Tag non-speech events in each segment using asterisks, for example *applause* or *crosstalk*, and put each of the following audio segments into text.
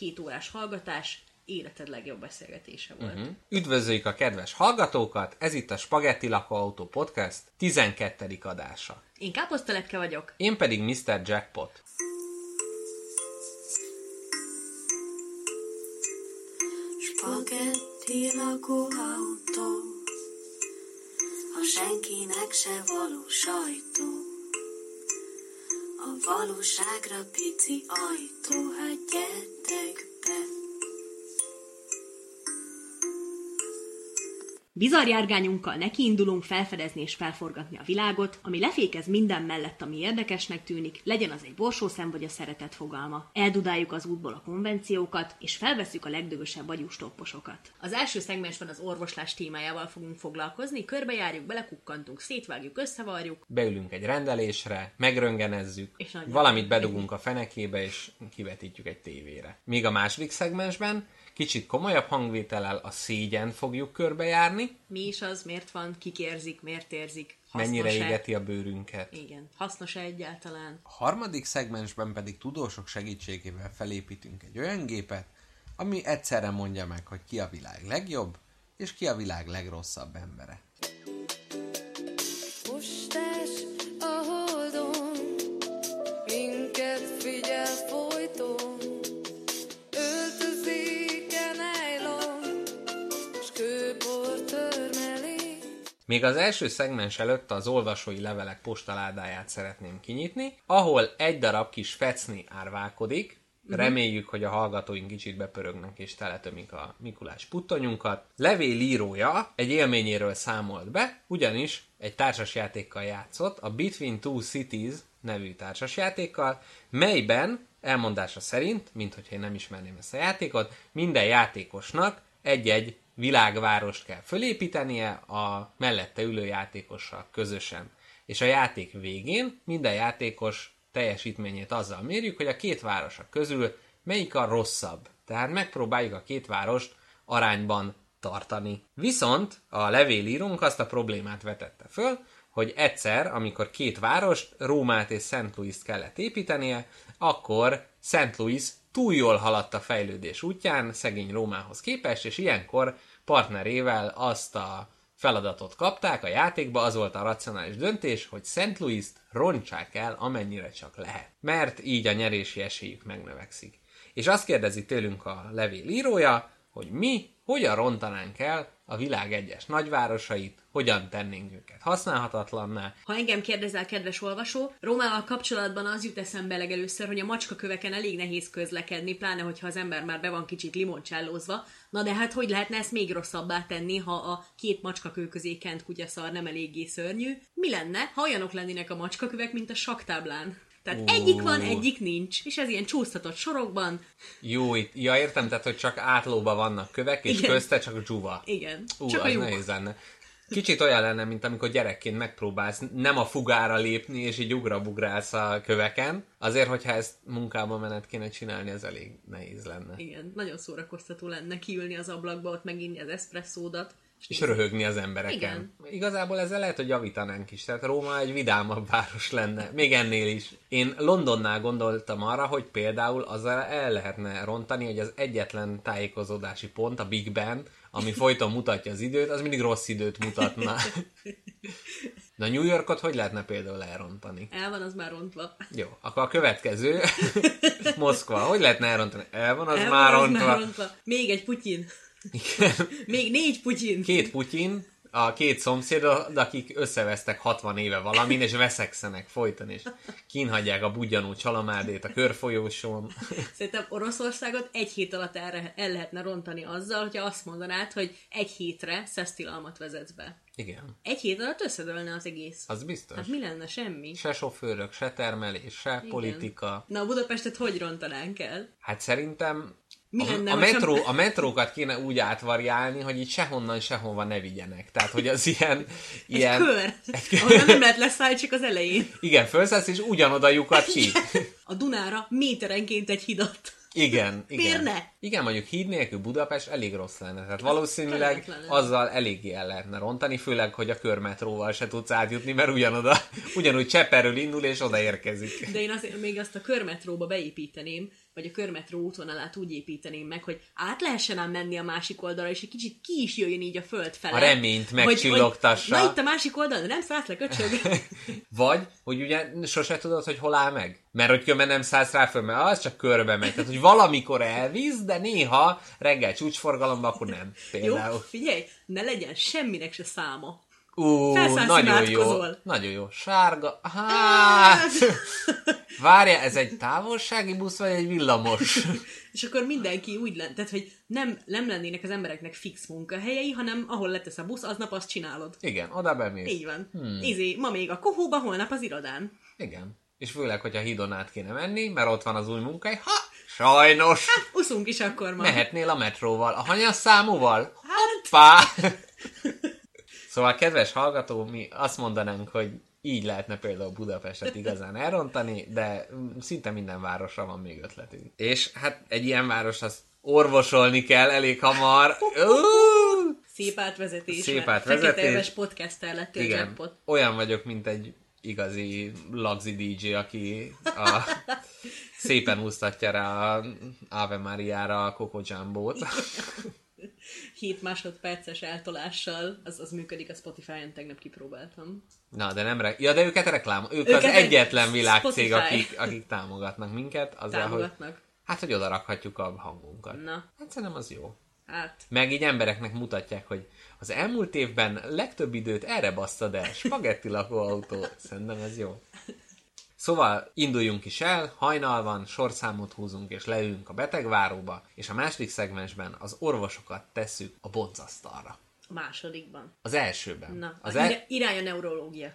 két órás hallgatás életed legjobb beszélgetése volt. Uh-huh. Üdvözöljük a kedves hallgatókat, ez itt a Spagetti Lakóautó Podcast 12. adása. Én Káposztelepke vagyok. Én pedig Mr. Jackpot. Spagetti lakóautó A senkinek se való sajtó A valóságra pici ajtó Hát gyertek be Bizarr járgányunkkal nekiindulunk felfedezni és felforgatni a világot, ami lefékez minden mellett, ami érdekesnek tűnik, legyen az egy borsószem vagy a szeretet fogalma. Eldudáljuk az útból a konvenciókat, és felveszük a legdögösebb agyústopposokat. Az első szegmensben az orvoslás témájával fogunk foglalkozni, körbejárjuk, belekukkantunk, szétvágjuk, összevarjuk. Beülünk egy rendelésre, megröngenezzük, és valamit bedugunk a fenekébe, és kivetítjük egy tévére. Míg a második szegmensben kicsit komolyabb hangvétellel a szégyen fogjuk körbejárni. Mi is az, miért van, kik érzik, miért érzik, hasznos-e? Mennyire égeti a bőrünket. Igen, hasznos-e egyáltalán? A harmadik szegmensben pedig tudósok segítségével felépítünk egy olyan gépet, ami egyszerre mondja meg, hogy ki a világ legjobb, és ki a világ legrosszabb embere. Még az első szegmens előtt az olvasói levelek postaládáját szeretném kinyitni, ahol egy darab kis fecni árválkodik, Uh-huh. Reméljük, hogy a hallgatóink kicsit bepörögnek és teletömik a Mikulás puttonyunkat. Levél írója egy élményéről számolt be, ugyanis egy társasjátékkal játszott, a Between Two Cities nevű társasjátékkal, melyben elmondása szerint, mint hogyha én nem ismerném ezt a játékot, minden játékosnak egy-egy világvárost kell fölépítenie a mellette ülő játékossal közösen. És a játék végén minden játékos teljesítményét azzal mérjük, hogy a két városa közül melyik a rosszabb. Tehát megpróbáljuk a két várost arányban tartani. Viszont a levélírónk azt a problémát vetette föl, hogy egyszer, amikor két várost, Rómát és Szent Louis-t kellett építenie, akkor Szent Louis túl jól haladt a fejlődés útján, szegény Rómához képest, és ilyenkor partnerével azt a feladatot kapták a játékba, az volt a racionális döntés, hogy Szent Louis-t roncsák el, amennyire csak lehet. Mert így a nyerési esélyük megnövekszik. És azt kérdezi tőlünk a levél írója, hogy mi hogyan rontanánk el a világ egyes nagyvárosait, hogyan tennénk őket használhatatlanná. Ha engem kérdezel, kedves olvasó, Rómával kapcsolatban az jut eszembe legelőször, hogy a macskaköveken elég nehéz közlekedni, pláne hogyha az ember már be van kicsit limoncsellózva. Na de hát hogy lehetne ezt még rosszabbá tenni, ha a két macskakő közé kent kutyaszar nem eléggé szörnyű? Mi lenne, ha olyanok lennének a macskakövek, mint a saktáblán? Tehát uh. egyik van, egyik nincs, és ez ilyen csúsztatott sorokban. Jó, itt, ja értem, tehát hogy csak átlóba vannak kövek, és Igen. közte csak dzsuva. Igen, Ú, csak az a nehéz lenne. Kicsit olyan lenne, mint amikor gyerekként megpróbálsz nem a fugára lépni, és így ugrabugrálsz a köveken. Azért, hogyha ezt munkában menet kéne csinálni, ez elég nehéz lenne. Igen, nagyon szórakoztató lenne kiülni az ablakba, ott meginni az eszpresszódat. És röhögni az embereken. Igen. Igazából ezzel lehet, hogy javítanánk is. Tehát Róma egy vidámabb város lenne. Még ennél is. Én Londonnál gondoltam arra, hogy például azzal el lehetne rontani, hogy az egyetlen tájékozódási pont, a Big Ben, ami folyton mutatja az időt, az mindig rossz időt mutatna. *laughs* Na New Yorkot hogy lehetne például elrontani? El van, az már rontva. Jó, akkor a következő, *laughs* Moszkva, hogy lehetne elrontani? El van, az, El már, van, az rontva. már rontva. Még egy Putyin. Igen. Még négy Putyin. Két Putyin, a két szomszéd, akik összevesztek 60 éve valamin, és veszekszenek folyton, és kínhagyják a budjanó csalamádét a körfolyósón. Szerintem Oroszországot egy hét alatt el, el lehetne rontani azzal, hogyha azt mondanád, hogy egy hétre szesztilalmat vezetsz be. Igen. Egy hét alatt összedőlne az egész. Az biztos. Hát mi lenne? Semmi. Se sofőrök, se termelés, se Igen. politika. Na, a Budapestet hogy rontanánk el? Hát szerintem mi a, lenne, a, metró, a metrókat kéne úgy átvariálni, hogy itt sehonnan sehova ne vigyenek. Tehát, hogy az ilyen... Egy ilyen kör. Egy kör. Ahol nem lehet leszállni, csak az elején. Igen, felszállsz, és ugyanoda lyukat ki. A Dunára méterenként egy hidat. Igen, igen. Miért ne? Igen, mondjuk híd nélkül Budapest elég rossz lenne. Tehát valószínűleg azzal eléggé el lehetne rontani, főleg, hogy a körmetróval se tudsz átjutni, mert ugyanoda, ugyanúgy Cseperről indul és oda érkezik. De én azért még azt a körmetróba beépíteném, vagy a körmetró útvonalát úgy építeném meg, hogy át lehessen ám menni a másik oldalra, és egy kicsit ki is jöjjön így a föld fele. A reményt megcsillogtassa. Hogy, na itt a másik oldalon, nem szállsz le, köcsög? *laughs* Vagy, hogy ugye sose tudod, hogy hol áll meg. Mert hogy különben nem szállsz rá föl, mert az csak körbe megy. Tehát, hogy valamikor elvíz, de néha reggel csúcsforgalomban, akkor nem. Jó, Például. figyelj, ne legyen semminek se száma. Ú, Felszállsz, nagyon jó. Nagyon jó. Sárga. Hát. *laughs* Várja, ez egy távolsági busz, vagy egy villamos? *laughs* És akkor mindenki úgy lenne, tehát hogy nem, nem lennének az embereknek fix munkahelyei, hanem ahol letesz a busz, aznap azt csinálod. Igen, oda bemész. Így van. Hmm. Izé, ma még a kohóba, holnap az irodán. Igen. És főleg, hogyha hídon át kéne menni, mert ott van az új munkahely. Ha! Sajnos! Uszunk is akkor ma. Mehetnél a metróval. A hanyas számúval? Hát, Pá! *laughs* Szóval, kedves hallgató, mi azt mondanánk, hogy így lehetne például Budapestet igazán elrontani, de szinte minden városra van még ötletünk. És hát egy ilyen város az orvosolni kell elég hamar. Szép átvezetés. Szép átvezetés. Fekete éves podcaster lettél Igen, jackpot. olyan vagyok, mint egy igazi lagzi DJ, aki a, *laughs* szépen úsztatja rá a Ave Mariára a Coco Jumbo-t. *laughs* 7 másodperces eltolással, az, az működik a Spotify-on, tegnap kipróbáltam. Na, de nem re- Ja, de őket reklám. Ők Őket az egy- egyetlen világcég, Spotify. akik, akik támogatnak minket. Azzal, hogy, Támogatnak. hát, hogy oda rakhatjuk a hangunkat. Na, Hát szerintem az jó. hát. Meg így embereknek mutatják, hogy az elmúlt évben legtöbb időt erre basszad el. Spagetti lakóautó. Szerintem ez jó. Szóval induljunk is el, hajnal van, sorszámot húzunk és leülünk a betegváróba, és a második szegmensben az orvosokat tesszük a boncasztalra. A másodikban. Az elsőben. Na, az el... irány a neurológia.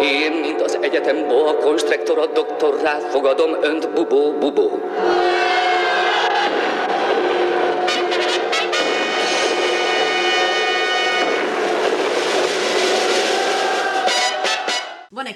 Én, mint az egyetem boa konstruktora doktorrá fogadom önt, bubó, bubó.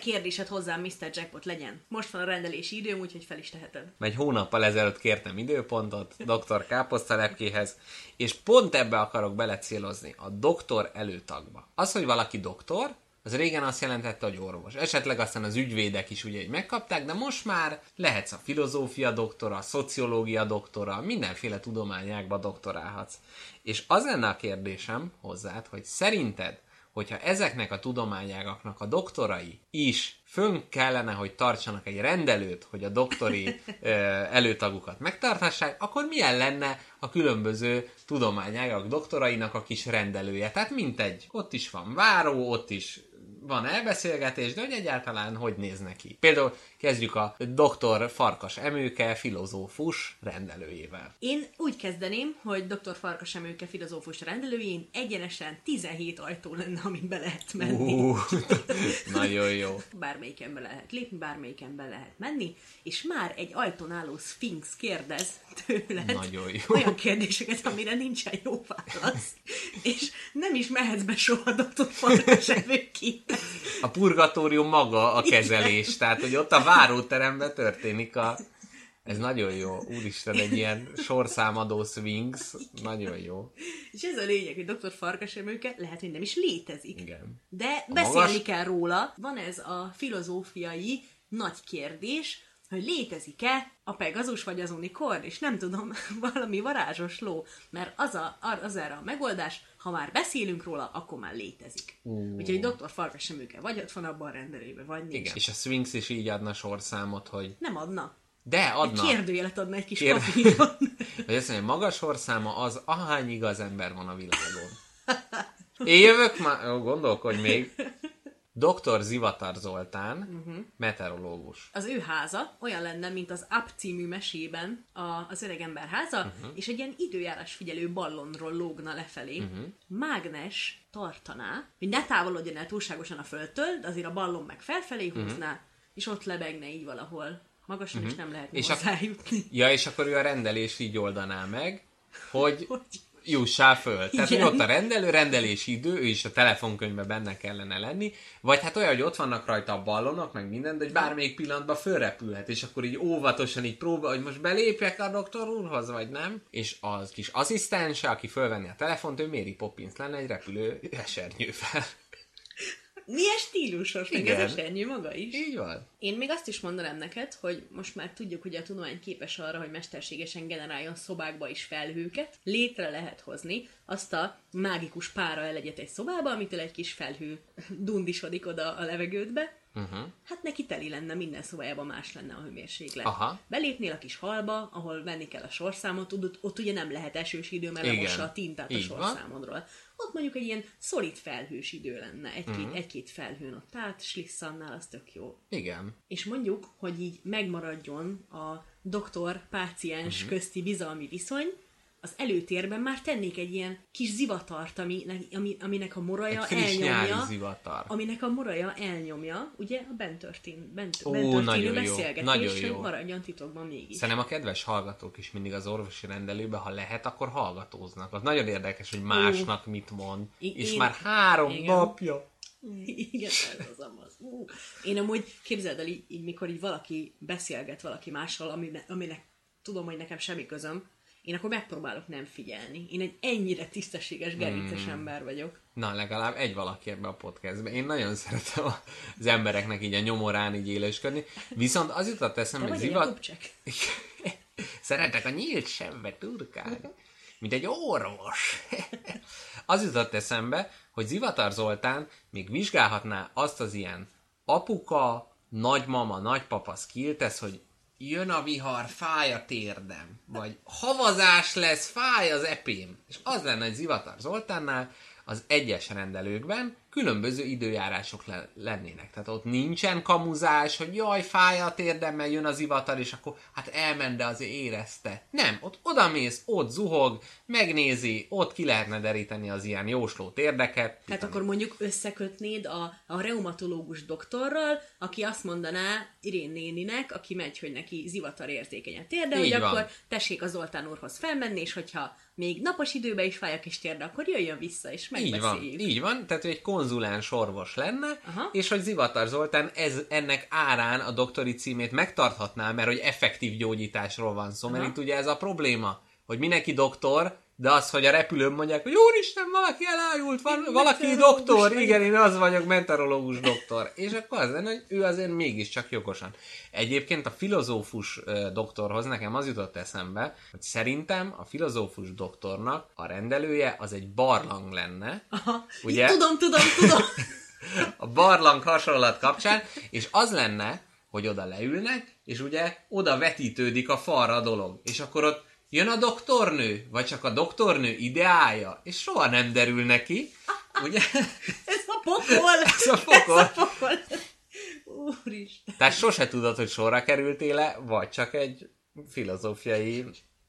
Kérdésed hozzám, Mr. Jackpot legyen? Most van a rendelési időm, úgyhogy fel is teheted. Egy hónappal ezelőtt kértem időpontot dr. Káposztalepkéhez, és pont ebbe akarok belecélozni, a doktor előtagba. Az, hogy valaki doktor, az régen azt jelentette, hogy orvos. Esetleg aztán az ügyvédek is ugye így megkapták, de most már lehetsz a filozófia doktora, a szociológia doktora, mindenféle tudományákba doktorálhatsz. És az lenne a kérdésem hozzád, hogy szerinted hogyha ezeknek a tudományágaknak a doktorai is fönn kellene, hogy tartsanak egy rendelőt, hogy a doktori *laughs* előtagukat megtarthassák, akkor milyen lenne a különböző tudományágak doktorainak a kis rendelője? Tehát mintegy, ott is van váró, ott is van elbeszélgetés, de hogy egyáltalán hogy néz neki? Például kezdjük a doktor Farkas Emőke, filozófus rendelőjével. Én úgy kezdeném, hogy dr. Farkas Emőke filozófus rendelőjén egyenesen 17 ajtó lenne, amin be lehet menni. Uh, nagyon jó. *laughs* Bármelyiken be lehet lépni, bármelyiken be lehet menni, és már egy ajtón álló szfinx kérdez tőled Nagyon jó. olyan kérdéseket, amire nincsen jó válasz, és nem is mehetsz be soha dr. Farkas Emőkéhez. A purgatórium maga a kezelés, tehát hogy ott a váróteremben történik a... Ez nagyon jó. Úristen, egy ilyen sorszámadó swings. Nagyon jó. És ez a lényeg, hogy dr. Farkas Emőke lehet, hogy nem is létezik. Igen. De beszélni magas- kell róla. Van ez a filozófiai nagy kérdés, hogy létezik-e a Pegazus vagy az Unicorn, és nem tudom, *laughs* valami varázsos ló, mert az, a, az erre a megoldás, ha már beszélünk róla, akkor már létezik. Uh. Úgyhogy dr. Farkas Emőke vagy ott van abban a rendelőben, vagy nincs. Igen. És a Sphinx is így adna sorszámot, hogy Nem adna. de Egy adna. kérdőjelet adna egy kis Kér- papíron. *laughs* Hogy azt mondja, magas sorszáma az, ahány igaz ember van a világon. Én jövök már, gondolkodj még. Dr. Zivatar Zoltán, uh-huh. meteorológus. az ő háza olyan lenne, mint az Up című mesében a, az öregember háza, uh-huh. és egy ilyen időjárás figyelő ballonról lógna lefelé. Uh-huh. Mágnes tartaná, hogy ne távolodjon el túlságosan a földtől, de azért a ballon meg felfelé húzná, uh-huh. és ott lebegne így valahol. Magasan uh-huh. és nem lehetne És hozzájutni. Ja, és akkor ő a rendelés így oldaná meg, hogy *laughs* Hogy? Jussál föl. Tehát, hogy ott a rendelő, rendelési idő, ő is a telefonkönyvben benne kellene lenni, vagy hát olyan, hogy ott vannak rajta a ballonok, meg minden, de hogy bármelyik pillanatban fölrepülhet, és akkor így óvatosan így próbál, hogy most belépjek a doktor úrhoz, vagy nem. És az kis asszisztense, aki fölvenni a telefont, ő Mary Poppins lenne egy repülő esernyővel. Milyen stílusos, meg Igen. ez a sernyő maga is. Így van. Én még azt is mondanám neked, hogy most már tudjuk, hogy a tudomány képes arra, hogy mesterségesen generáljon szobákba is felhőket. Létre lehet hozni azt a mágikus pára elegyet egy szobába, amitől egy kis felhő dundisodik oda a levegődbe. Uh-huh. Hát neki teli lenne, minden szobájában más lenne a hőmérséklet. Aha. Belépnél a kis halba, ahol venni kell a sorszámot, ott, ott ugye nem lehet esős idő, mert Igen. lemossa a tintát a Így van. sorszámodról. Ott mondjuk egy ilyen szolid felhős idő lenne, egy-két, uh-huh. egy-két felhőn ott át, slisszannál, az tök jó. Igen. És mondjuk, hogy így megmaradjon a doktor-páciens uh-huh. közti bizalmi viszony, az előtérben már tennék egy ilyen kis zivatart, ami, ami, aminek a moraja Egy elnyomja. zivatar. Aminek a moraja elnyomja, ugye, a bent történ, bent, Ó, bent történő nagyon jó, beszélgetés, nagyon jó. hogy maradjon titokban mégis. Szerintem a kedves hallgatók is mindig az orvosi rendelőbe, ha lehet, akkor hallgatóznak. Az nagyon érdekes, hogy másnak mit mond. I- És én- már három Igen. napja. Igen, ez az amaz. Én amúgy képzeld el, így, így, mikor így valaki beszélget valaki mással, aminek, aminek tudom, hogy nekem semmi közöm, én akkor megpróbálok nem figyelni. Én egy ennyire tisztességes, gerinces Hmm. ember vagyok. Na, legalább egy valaki ebbe a podcastbe. Én nagyon *laughs* szeretem az embereknek így a nyomorán így élősködni. Viszont az jutott eszembe, hogy zivat... *laughs* Szeretek a nyílt sebbe turkálni. Mint egy orvos. *laughs* az jutott eszembe, hogy Zivatar Zoltán még vizsgálhatná azt az ilyen apuka, nagymama, nagypapa skillt, ez, hogy jön a vihar, fáj a térdem, vagy havazás lesz, fáj az epém. És az lenne, hogy Zivatar Zoltánnál az egyes rendelőkben különböző időjárások le- lennének. Tehát ott nincsen kamuzás, hogy jaj, fáj a térdemmel, jön az ivatar, és akkor hát elment, de azért érezte. Nem, ott odamész, ott zuhog, megnézi, ott ki lehetne deríteni az ilyen jósló térdeket. Tehát akkor mondjuk összekötnéd a, a reumatológus doktorral, aki azt mondaná Irén néninek, aki megy, hogy neki zivatar érzékeny a térde, hogy Így van. akkor tessék a Zoltán úrhoz felmenni, és hogyha még napos időben is fáj a kis térde, akkor jöjjön vissza, és Így van, megbeszéljük. így van, tehát ő egy konzuláns orvos lenne, Aha. és hogy Zivatar Zoltán ez, ennek árán a doktori címét megtarthatná, mert hogy effektív gyógyításról van szó, mert Aha. itt ugye ez a probléma, hogy mindenki doktor, de az, hogy a repülőn mondják, hogy úristen, valaki elájult, van, valaki doktor, igen, én az vagyok, meteorológus doktor. És akkor az lenne, hogy ő azért mégiscsak jogosan. Egyébként a filozófus doktorhoz nekem az jutott eszembe, hogy szerintem a filozófus doktornak a rendelője az egy barlang lenne, Aha. Ugye? Tudom, tudom, tudom. *laughs* a barlang hasonlat kapcsán, és az lenne, hogy oda leülnek, és ugye oda vetítődik a falra a dolog. És akkor ott jön a doktornő, vagy csak a doktornő ideája, és soha nem derül neki, ugye? *laughs* Ez a pokol! *laughs* Ez a pokol. Ez a pokol! Úristen. Tehát sose tudod, hogy sorra kerültél-e, vagy csak egy filozófiai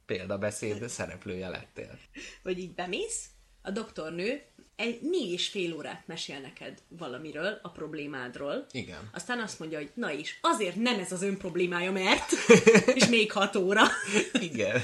példabeszéd szereplője lettél. Vagy így bemész, a doktornő egy négy és fél órát mesél neked valamiről, a problémádról. Igen. Aztán azt mondja, hogy na is, azért nem ez az ön problémája, mert... *laughs* és még hat óra. Igen.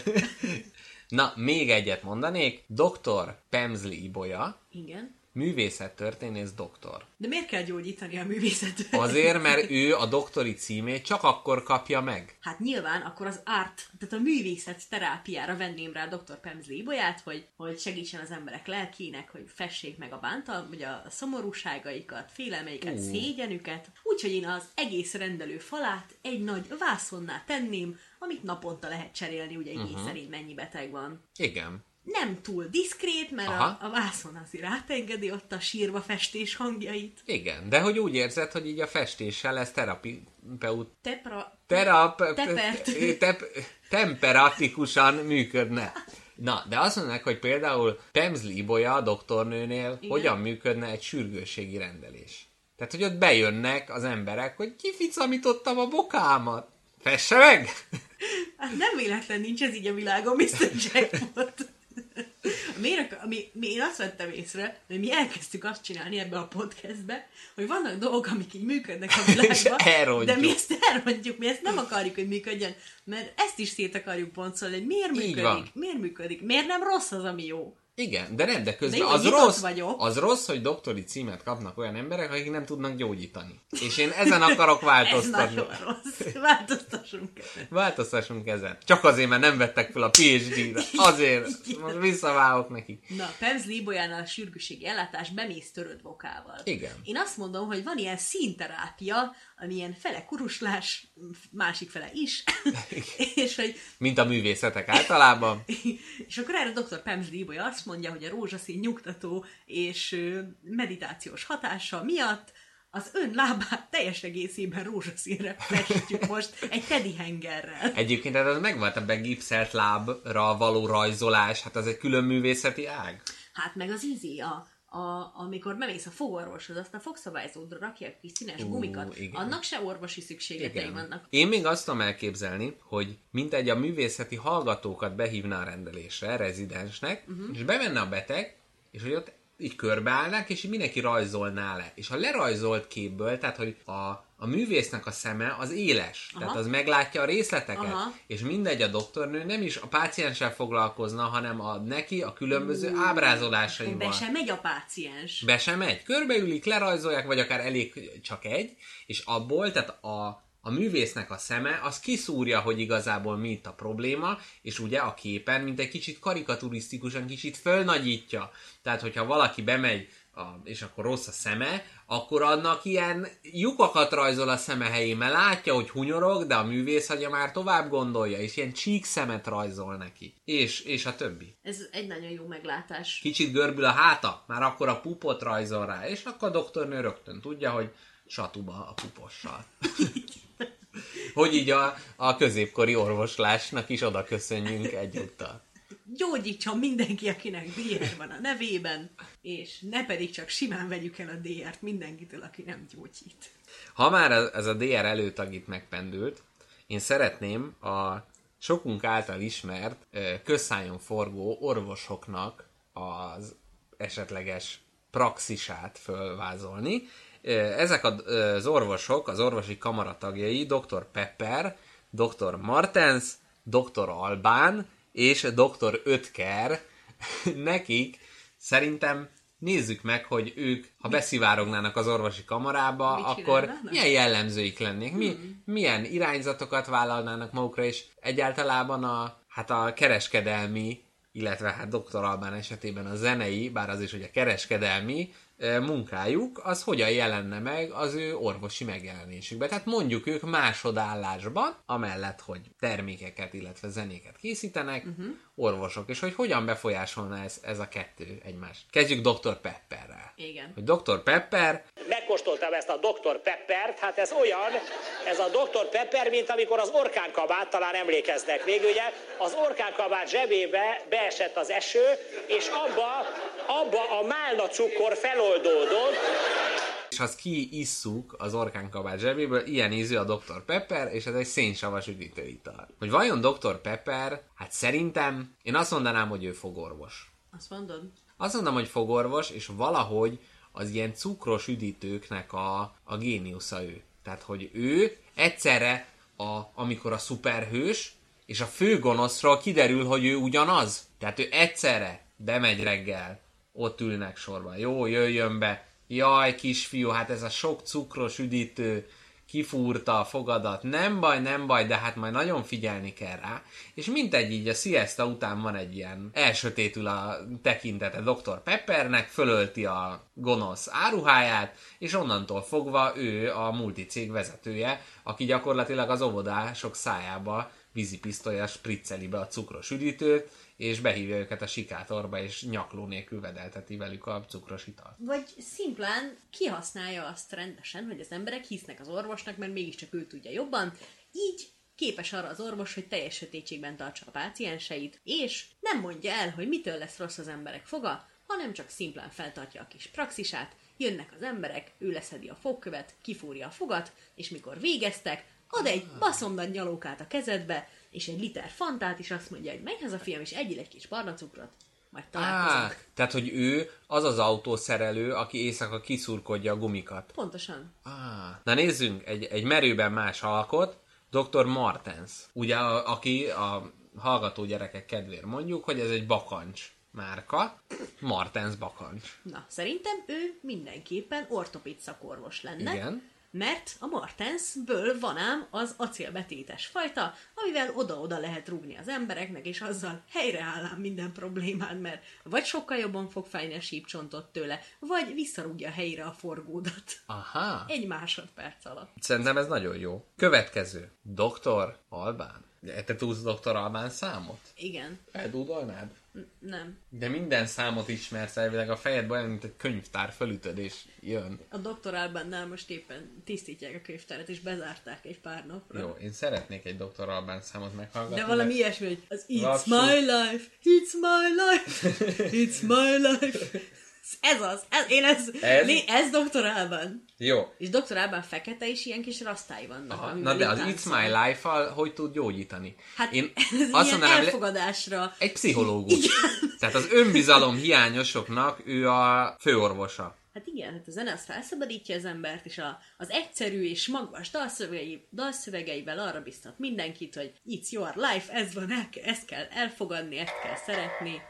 Na, még egyet mondanék. Dr. Pemsley Ibolya, Igen. Művészettörténész doktor. De miért kell gyógyítani a művészetről? Azért, mert *laughs* ő a doktori címét csak akkor kapja meg. Hát nyilván akkor az art, tehát a művészet terápiára venném rá dr. Pemsley Ibolyát, hogy, hogy segítsen az emberek lelkének, hogy fessék meg a bántal, vagy a szomorúságaikat, félelmeiket, Ú. szégyenüket. Úgyhogy én az egész rendelő falát egy nagy vászonná tenném, amit naponta lehet cserélni, ugye igény uh-huh. szerint mennyi beteg van. Igen. Nem túl diszkrét, mert Aha. a, a vászon azért átengedi ott a sírva festés hangjait. Igen, de hogy úgy érzed, hogy így a festéssel ez terapeut... Tepra... Terap... Tepert. Tep, temperatikusan működne. Na, de azt mondják, hogy például Pemsley Ibolya a doktornőnél Igen. hogyan működne egy sürgősségi rendelés. Tehát, hogy ott bejönnek az emberek, hogy kificamítottam a bokámat. Fesse meg! Hát nem véletlen nincs ez így a világon, Mr. Jackpot. Miért, mi, mi, én azt vettem észre, hogy mi elkezdtük azt csinálni ebbe a podcastbe, hogy vannak dolgok, amik így működnek a *laughs* világban, de mi ezt elrontjuk, mi ezt nem akarjuk, hogy működjön, mert ezt is szét akarjuk boncolni, hogy miért működik, miért működik, miért nem rossz az, ami jó. Igen, de nem, de közben De az rossz, vagyok. az rossz, hogy doktori címet kapnak olyan emberek, akik nem tudnak gyógyítani. És én ezen akarok *laughs* Ez változtatni. nagyon rossz. Változtassunk ezen. Változtassunk ezen. Csak azért, mert nem vettek fel a PhD-re. *laughs* Azért. Most visszavágok nekik. Na, Pemz Libolyánál a sürgősségi ellátás bemész törött bokával. Igen. Én azt mondom, hogy van ilyen színterápia, ami ilyen fele kuruslás, másik fele is, *laughs* és hogy Mint a művészetek általában. *laughs* és akkor erre dr. Pemz Libolya azt mondja, hogy a rózsaszín nyugtató és meditációs hatása miatt az ön lábát teljes egészében rózsaszínre festjük most egy teddy hengerrel. Egyébként ez megvolt a begipszelt lábra való rajzolás, hát az egy külön művészeti ág. Hát meg az izé, a, a, amikor bemész a fogorvoshoz, azt a fogszabályzódra rakják kis színes Ú, gumikat, igen. annak se orvosi szükségletei vannak. Én még azt tudom elképzelni, hogy mint egy a művészeti hallgatókat behívná a rendelésre, rezidensnek, Mhm. uh-huh. és bemenne a beteg, és hogy ott így körbeállnák, és így mindenki rajzolná le. És a lerajzolt képből, tehát hogy a, a művésznek a szeme az éles, Aha. tehát az meglátja a részleteket, Aha. és mindegy a doktornő nem is a pácienssel foglalkozna, hanem a neki a különböző ábrázolásaival. Be sem megy a páciens. Be sem megy. Körbeülik, lerajzolják, vagy akár elég csak egy, és abból, tehát a, a művésznek a szeme, az kiszúrja, hogy igazából mi itt a probléma, és ugye a képen, mint egy kicsit karikaturisztikusan, kicsit fölnagyítja. Tehát, hogyha valaki bemegy, a, és akkor rossz a szeme, akkor annak ilyen lyukakat rajzol a szeme helyén, mert látja, hogy hunyorog, de a művész agya már tovább gondolja, és ilyen csík szemet rajzol neki. És, és a többi. Ez egy nagyon jó meglátás. Kicsit görbül a háta, már akkor a pupot rajzol rá, és akkor a doktornő rögtön tudja, hogy satuba a pupossal. *laughs* hogy így a, a középkori orvoslásnak is oda köszönjünk egyúttal. Gyógyítson mindenki, akinek DR van a nevében, és ne pedig csak simán vegyük el a DR-t mindenkitől, aki nem gyógyít. Ha már ez a DR előtag itt megpendült, én szeretném a sokunk által ismert közszájon forgó orvosoknak az esetleges praxisát fölvázolni. Ezek az orvosok, az orvosi kamara tagjai dr. Pepper, dr. Martens, dr. Albán és dr. Ötker, *laughs* nekik szerintem nézzük meg, hogy ők, ha beszivárognának az orvosi kamarába, Mit akkor csinálnának? milyen jellemzőik lennék, mi, milyen irányzatokat vállalnának magukra, és egyáltalában a, hát a kereskedelmi, illetve hát Dr. Albán esetében a zenei, bár az is, hogy a kereskedelmi munkájuk, az hogyan jelenne meg az ő orvosi megjelenésükben. Tehát mondjuk ők másodállásban, amellett, hogy termékeket, illetve zenéket készítenek, uh-huh. orvosok, és hogy hogyan befolyásolna ez, ez a kettő egymást. Kezdjük Dr. Pepperrel. Igen. Hogy Dr. Pepper Megkóstoltam ezt a Dr. Peppert, hát ez olyan, ez a Dr. Pepper, mint amikor az orkánkabát, talán emlékeznek még, ugye, az orkánkabát zsebébe beesett az eső, és abba, abba a málna cukor feloldódott, és azt kiisszuk az orkánkabát zsebéből, ilyen ízű a Dr. Pepper, és ez egy szénsavas üdítőital. Hogy vajon Dr. Pepper, hát szerintem én azt mondanám, hogy ő fogorvos. Azt mondod? Azt mondom, hogy fogorvos, és valahogy az ilyen cukros üdítőknek a, a géniusza ő. Tehát, hogy ő egyszerre, a, amikor a szuperhős, és a főgonoszról kiderül, hogy ő ugyanaz. Tehát ő egyszerre bemegy reggel, ott ülnek sorban. Jó, jöjjön be. Jaj, kisfiú, hát ez a sok cukros üdítő, kifúrta a fogadat, nem baj, nem baj, de hát majd nagyon figyelni kell rá. És mindegy így a siesta után van egy ilyen elsötétül a tekintete Dr. Peppernek, fölölti a gonosz áruháját, és onnantól fogva ő a multicég vezetője, aki gyakorlatilag az óvodások szájába vízipisztolya spricceli be a cukros üdítőt, és behívja őket a sikátorba, és nyakló nélkül vedelteti velük a cukros italt. Vagy szimplán kihasználja azt rendesen, hogy az emberek hisznek az orvosnak, mert mégiscsak ő tudja jobban, így képes arra az orvos, hogy teljes sötétségben tartsa a pácienseit, és nem mondja el, hogy mitől lesz rossz az emberek foga, hanem csak szimplán feltartja a kis praxisát, jönnek az emberek, ő leszedi a fogkövet, kifúrja a fogat, és mikor végeztek, ad egy baszomnad nyalókát a kezedbe, és egy liter fantát, és azt mondja, hogy menj haza fiam, és egyél egy kis barna cukrot, majd találkozunk. Á, tehát, hogy ő az az autószerelő, aki éjszaka kiszurkodja a gumikat. Pontosan. Á, na nézzünk, egy, egy merőben más alkot, Dr. Martens. Ugye, a, aki a hallgató gyerekek kedvéért mondjuk, hogy ez egy bakancs márka, Martens Bakancs. Na, szerintem ő mindenképpen ortopéd szakorvos lenne. Igen. Mert a Martensből van ám az acélbetétes fajta, amivel oda-oda lehet rúgni az embereknek, és azzal helyreáll ám minden problémád, mert vagy sokkal jobban fog fájni a sípcsontot tőle, vagy visszarúgja helyre a forgódat. Aha. Egy másodperc alatt. Szerintem ez nagyon jó. Következő. Doktor Albán. Te tudsz Doktor Albán számot? Igen. Eldudolnád? Nem. De minden számot ismersz elvileg a fejedben, olyan, mint egy könyvtár, fölütöd és jön. A doktor Albánnál most éppen tisztítják a könyvtárat, és bezárták egy pár napra. Jó, én szeretnék egy Dr. Albán számot meghallgatni. De valami ilyesmi, hogy az It's Lassú. my life, it's my life, it's my life. Ez az, ez, én ez, Ez? ez, ez Dr. Alban. Jó. És Dr. Alban fekete, és ilyen kis rasztái vannak. Aha, na de az. It's My Life-al hogy tud gyógyítani? Hát Én *laughs* ez azt ilyen mondanám, elfogadásra. egy pszichológus. Tehát az önbizalom hiányosoknak ő a főorvosa. Hát igen, hát a zene az felszabadítja az embert, és a, az egyszerű és magvas dalszövegei, dalszövegeivel arra biztat mindenkit, hogy it's your life, ez van, el, ezt kell elfogadni, ezt kell szeretni.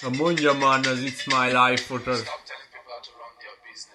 Ha mondja már az It's My Life-ot.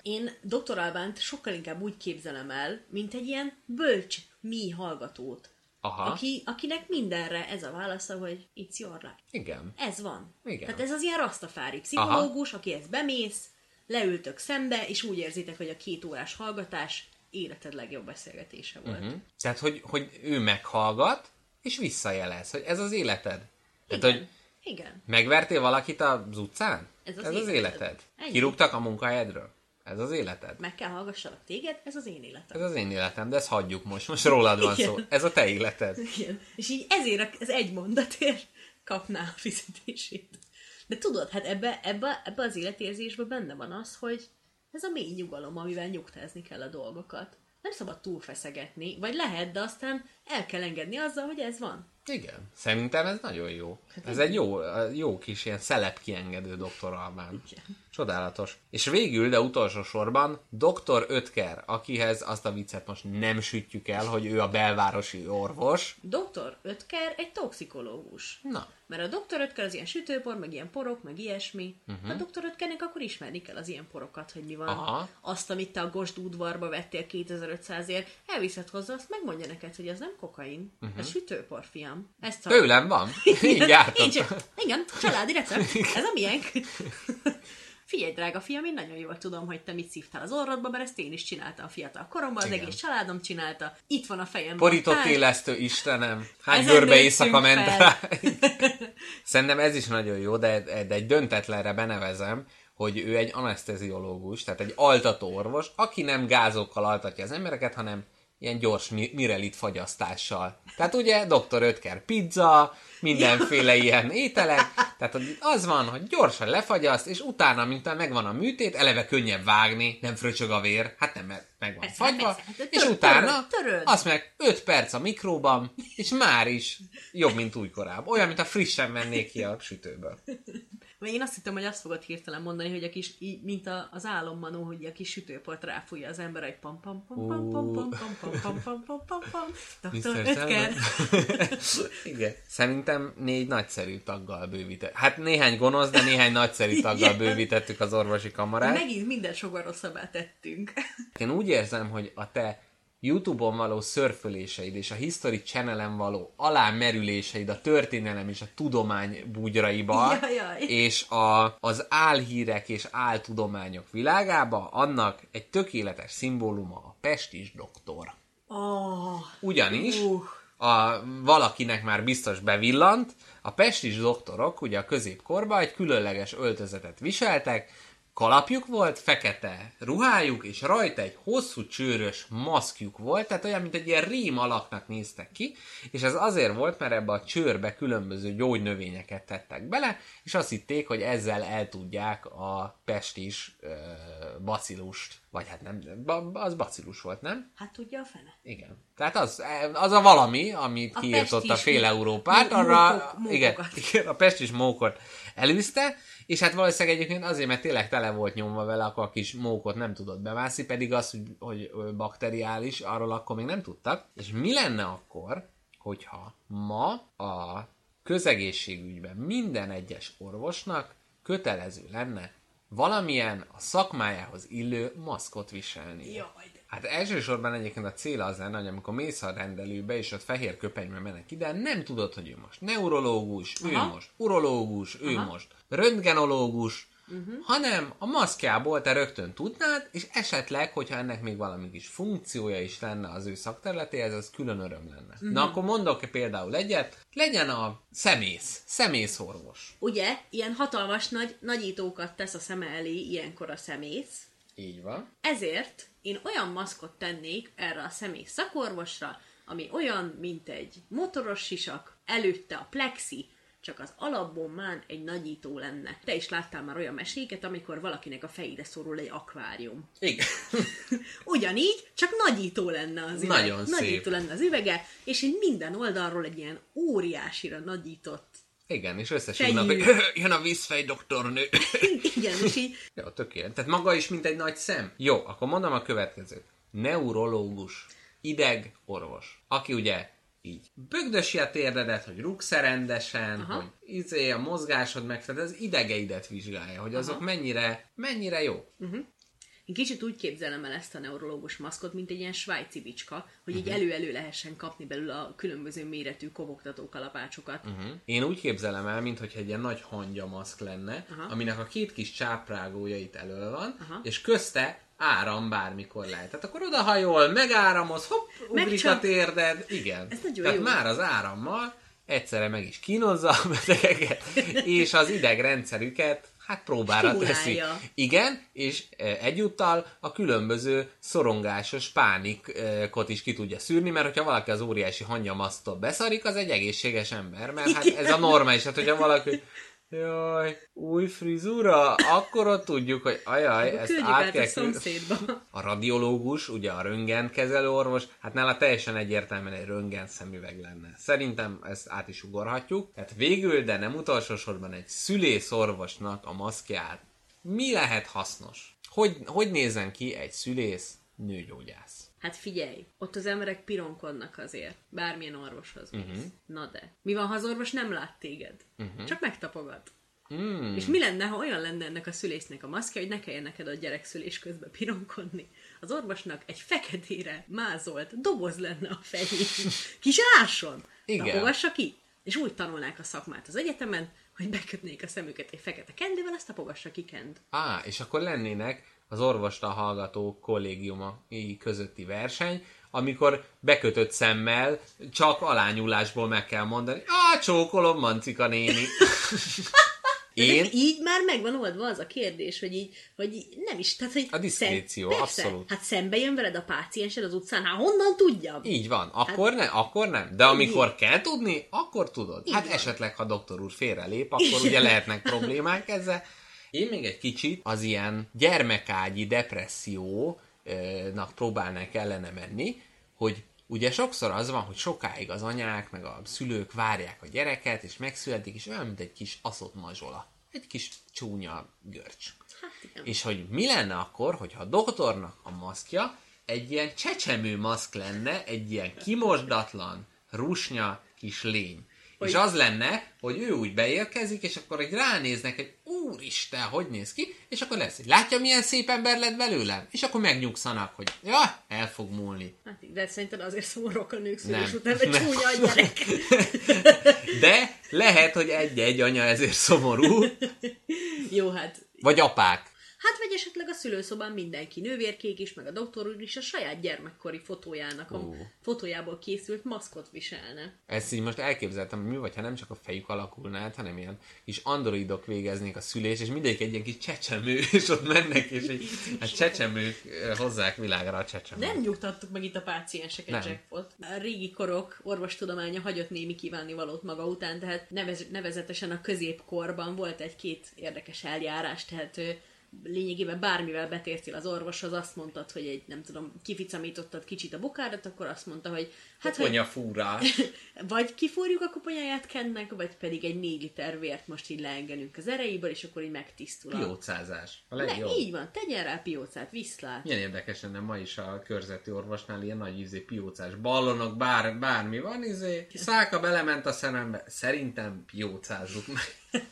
Én Dr. Albánt sokkal inkább úgy képzelem el, mint egy ilyen bölcs mi hallgatót. Aha. Aki, akinek mindenre ez a válasza, hogy it's your life. Igen. Ez van. Igen. Tehát ez az ilyen rastafári pszichológus, aki ezt bemész, leültök szembe, és úgy érzitek, hogy a két órás hallgatás életed legjobb beszélgetése volt. Hm? Tehát, hogy, hogy ő meghallgat, és visszajelez, hogy ez az életed. Tehát, Igen. hogy Igen. megvertél valakit az utcán? Ez az ez az életed. életed. Ennyi. Kirúgtak a munkahelyedről? Ez az életed. Meg kell hallgassalak téged, ez az én életem. Ez az én életem, de ezt hagyjuk most. Most rólad van szó. Igen. Ez a te életed. Igen. És így ezért az egy mondatért kapná a fizetését. De tudod, hát ebbe, ebbe, ebbe az életérzésben benne van az, hogy ez a mély nyugalom, amivel nyugtázni kell a dolgokat. Nem szabad túlfeszegetni, vagy lehet, de aztán el kell engedni azzal, hogy ez van. Igen. Szerintem ez nagyon jó. Ez egy jó, jó kis ilyen szelep kiengedő doktor Albán. Igen. Csodálatos. És végül, de utolsó sorban, Dr. Ötker, akihez azt a viccet most nem sütjük el, hogy ő a belvárosi orvos. Doktor Ötker egy toxikológus. Na, Mert a doktor Ötker az ilyen sütőpor, meg ilyen porok, meg ilyesmi. Uh-huh. A doktor Ötkernek akkor ismerni kell az ilyen porokat, hogy mi van. Aha. Azt, amit te a Gosd udvarba vettél 2500-ért, elviszed hozzá, azt megmondja neked, hogy ez nem kokain. Uh-huh. Ez sütőpor, fiam. Ezt a... tőlem van. *laughs* Így gyártott. Így, igen, családi recept. *laughs* Ez a miénk. *laughs* Figyelj, drága fiam, én nagyon jól tudom, hogy te mit szívtál az orrodba, mert ezt én is csináltam fiatal koromban, az Igen. egész családom csinálta. Itt van a fejemben. Borított Tár- élesztő, Istenem. Hány Ezen görbe éjszaka ment rá. *laughs* Szerintem ez is nagyon jó, de, de egy döntetlenre benevezem, hogy ő egy anesteziológus, tehát egy altató orvos, aki nem gázokkal altatja az embereket, hanem ilyen gyors mi- mirelit fagyasztással. Tehát ugye Dr. Ötker pizza, mindenféle ilyen ételek, tehát az van, hogy gyorsan lefagyaszt, és utána, mint megvan a műtét, eleve könnyebb vágni, nem fröcsög a vér, hát nem, mert meg van Persze, fagyva, persze, hát és töröd, utána töröd, azt meg 5 perc a mikróban, és már is jobb, mint újkorában. Olyan, mint a frissen vennék ki a sütőből. Mert én azt hittem, hogy azt fogod hirtelen mondani, hogy a kis, így, mint a, az álommanó, hogy a kis sütőport ráfújja az ember, hogy pam pam pam pam pam pam pam pam pam pam pam pam pam Mr. Ötker. Igen. Szerintem négy nagyszerű taggal bővített. Hát néhány gonosz, de néhány nagyszerű taggal bővítettük az orvosi kamarát. Megint minden sokkal rosszabbá tettünk. Én úgy érzem, hogy a te YouTube-on való szörföléseid és a History Channel-en való alámerüléseid a történelem és a tudomány búgyraiba, *laughs* Jajjaj. és a, az álhírek és áltudományok világába, annak egy tökéletes szimbóluma a pestis doktor. Oh, Ugyanis Uh. a, valakinek már biztos bevillant, a pestis doktorok ugye a középkorban egy különleges öltözetet viseltek, kalapjuk volt, fekete ruhájuk, és rajta egy hosszú csőrös maszkjuk volt, tehát olyan, mint egy ilyen rém alaknak néztek ki, és ez azért volt, mert ebbe a csőrbe különböző gyógynövényeket tettek bele, és azt hitték, hogy ezzel el tudják a pestis ö, bacillust, vagy hát nem, az bacillus volt, nem? hát tudja a fene. Igen. Tehát az, az a valami, amit kiirtott a fél Európát, arra mókok- mókokat. igen, igen, a pestis mókot elűzte, és hát valószínűleg egyébként azért, mert tényleg tele volt nyomva vele, akkor a kis mókot nem tudott bemászni, pedig az, hogy, hogy bakteriális, arról akkor még nem tudtak. És mi lenne akkor, hogyha ma a közegészségügyben minden egyes orvosnak kötelező lenne valamilyen a szakmájához illő maszkot viselni. Jaj. Hát elsősorban egyébként a cél az lenne, hogy amikor mész a rendelőbe, és ott fehér köpenyben mennek ide, nem tudod, hogy ő most neurológus, Aha. ő most urológus, ő Aha. most röntgenológus, uh-huh. hanem a maszkjából te rögtön tudnád, és esetleg, hogyha ennek még valami kis funkciója is lenne az ő szakterületéhez, az külön öröm lenne. Uh-huh. Na akkor mondok például egyet, legyen a szemész, szemészorvos. Ugye, ilyen hatalmas nagy nagyítókat tesz a szeme elé ilyenkor a szemész, Így van. ezért én olyan maszkot tennék erre a személy szakorvosra, ami olyan, mint egy motoros sisak, előtte a plexi, csak az alapbombán egy nagyító lenne. Te is láttál már olyan meséket, amikor valakinek a fejére szorul egy akvárium. Igen. *laughs* Ugyanígy, csak nagyító lenne az üveg. Nagyon szép. Nagyító lenne az üvege, és így minden oldalról egy ilyen óriásira nagyított. Igen, és Fejű. hogy *laughs* jön a vízfej doktornő. Igen, és így *laughs* Jó, tökéletes. Tehát maga is, mint egy nagy szem. Jó, akkor mondom a következőt. Neurológus, ideg orvos, aki ugye így bögdösi a térdedet, hogy rúgsz rendesen, Aha. hogy izé, a mozgásod meg, tehát az idegeidet vizsgálja, hogy azok mennyire, mennyire jó. Én kicsit úgy képzelem el ezt a neurológus maszkot, mint egy ilyen svájci bicska, hogy így elő-elő lehessen kapni belőle a különböző méretű kobogtató kalapácsokat. Uh-huh. Én úgy képzelem el, mintha egy ilyen nagy hangya maszk lenne, Aha. aminek a két kis csáprágója itt elől van, Aha. és közte áram bármikor lehet. Tehát akkor odahajol, megáramoz, hopp, ugrik a Megcsap. térded. Igen. Ez nagyon Tehát jó. már az árammal egyszerre meg is kínozza a betegeket, *laughs* és az idegrendszerüket hát próbára teszi. Stimulálja. Igen, és e, egyúttal a különböző szorongásos pánikot is ki tudja szűrni, mert hogyha valaki az óriási hangyamasztól beszarik, az egy egészséges ember, mert hát ez a normális, hát hogyha valaki Jaj, új frizura, akkor ott tudjuk, hogy ajaj, Akkor ezt át kell a szomszédba. A radiológus, ugye a röntgenkezelő orvos, hát nála teljesen egyértelműen egy röntgen szemüveg lenne. Szerintem ezt át is ugorhatjuk. Tehát végül, de nem utolsó sorban egy szülészorvosnak a maszkját mi lehet hasznos? Hogy, hogy nézen ki egy szülész nőgyógyász? Hát figyelj, ott az emberek pironkodnak azért, bármilyen orvoshoz mész. Uh-huh. Na de, mi van, ha az orvos nem lát téged? Uh-huh. Csak megtapogat. Mm. És mi lenne, ha olyan lenne ennek a szülésznek a maszkja, hogy ne kelljen neked a gyerekszülés közben pironkodni? Az orvosnak egy feketére mázolt doboz lenne a fején. *laughs* Kis áson! Igen. Tapogassa ki! És úgy tanulnák a szakmát az egyetemen, hogy bekötnék a szemüket egy fekete kendővel, azt tapogassa ki kend. Á, és akkor lennének az orvosta hallgató kollégiumai közötti verseny, amikor bekötött szemmel csak alányulásból meg kell mondani, á, csókolom, Mancika néni. *laughs* Én? Így már megvan oldva az a kérdés, hogy így, hogy így nem is, tehát hogy... A diszkréció, szem- persze, abszolút. Hát szembe jön veled a páciensed az utcán, hát honnan tudjam? Így van, akkor nem, akkor nem. De amikor kell tudni, akkor tudod. Így hát van. esetleg, ha doktor úr félrelép, *laughs* akkor ugye lehetnek problémák ezzel. Én még egy kicsit az ilyen gyermekágyi depressziónak próbálnák ellene menni, hogy ugye sokszor az van, hogy sokáig az anyák, meg a szülők várják a gyereket, és megszületik, és olyan, mint egy kis aszott mazsola. Egy kis csúnya görcs. Hát igen. És hogy mi lenne akkor, hogyha a doktornak a maszkja egy ilyen csecsemő maszk lenne, egy ilyen kimosdatlan, rusnya kis lény. Hogy- És az lenne, hogy ő úgy beérkezik, és akkor egy ránéznek, hogy úristen, hogy néz ki, és akkor lesz, hogy látja, milyen szép ember lett belőlem? És akkor megnyugszanak, hogy ja, el fog múlni. Hát, de szerinted azért szomorúak a nők szülés után, Nem. csúnya a gyerek. *laughs* De lehet, hogy egy-egy anya ezért szomorú, Jó, hát vagy apák. Hát vagy esetleg a szülőszobán mindenki, nővérkék is, meg a doktor úr is a saját gyermekkori fotójának, a Ó. fotójából készült maszkot viselne. Ezt így most elképzeltem, hogy mi vagy, ha nem csak a fejük alakulna át, hanem ilyen kis androidok végeznék a szülés, és mindegyik egy ilyen kis csecsemő, *laughs* és ott mennek, és így, hát csecsemők hozzák világra a csecsemőt. Nem nyugtattuk meg itt a pácienseket, Nem. jackpot. A régi korok orvostudománya hagyott némi kívánnivalót maga után, tehát nevez, nevezetesen a középkorban volt egy-két érdekes eljárás, tehát lényegében bármivel betértél az orvoshoz, azt mondtad, hogy egy, nem tudom, kificamítottad kicsit a bukádat, akkor azt mondta, hogy hát, hogy Koponya fúrás. *laughs* vagy kifúrjuk a koponyáját Kennek, vagy pedig egy 4 liter vért most így leengedünk az erejéből, és akkor így megtisztul. a- Piócázás. A Ne, legjobb. így van, tegyen rá piócát, viszlát. Milyen érdekes lenne ma is a körzeti orvosnál ilyen nagy izé, piócás ballonok, bár, bármi van, izé. Szálka belement a szemembe. Szerintem piócázzuk meg. *laughs*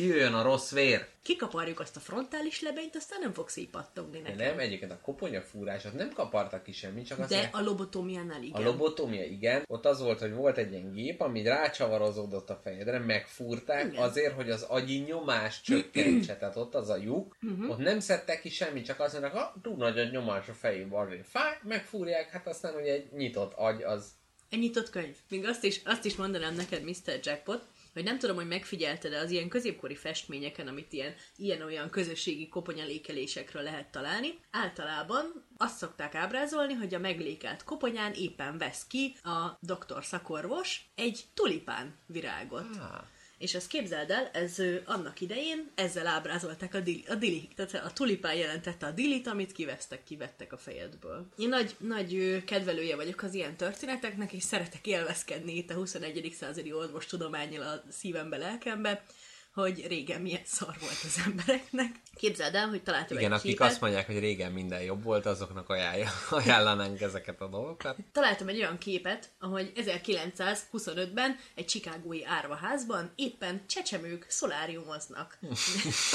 Kijöjjön a rossz vér. Kikaparjuk azt a frontális lebenyt, aztán nem fogsz így pattogni De nem, egyébként a koponya fúrásat nem kapartak ki semmit, csak azt De a lobotómiánál igen. A lobotomia, igen. Ott az volt, hogy volt egy ilyen gép, ami rácsavarozódott a fejedre, megfúrták Igen. azért, hogy az agyi nyomás csökkenítse. Tehát ott az a lyuk, Mhm. ott nem szedtek ki semmit, csak azt mondják, ha túl nagy a nyomás a fejében, azért fáj, megfúrják, hát aztán ugye egy nyitott agy az Egy nyitott könyv. Még azt is, azt is mondanám neked, Mr. Jackpot, hogy nem tudom, hogy megfigyelted-e az ilyen középkori festményeken, amit ilyen, ilyen-olyan közösségi koponyalékelésekről lehet találni. Általában azt szokták ábrázolni, hogy a meglékelt koponyán éppen vesz ki a doktor szakorvos egy tulipán virágot. Ah. És ezt képzeld el, ez ö, annak idején ezzel ábrázolták a, dili, a dili, tehát a tulipán jelentette a dilit, amit kivesztek, kivettek a fejedből. Én nagy, nagy kedvelője vagyok az ilyen történeteknek, és szeretek élvezkedni itt a 21. századi orvostudományjal a szívembe, lelkembe, hogy régen milyen szar volt az embereknek. Képzeld el, hogy találtam Igen, egy akik képet. azt mondják, hogy régen minden jobb volt, azoknak ajánlja, *laughs* ajánlanánk ezeket a dolgokat. Találtam egy olyan képet, ahogy 1925-ben egy csikágói árvaházban éppen csecsemők szoláriumoznak.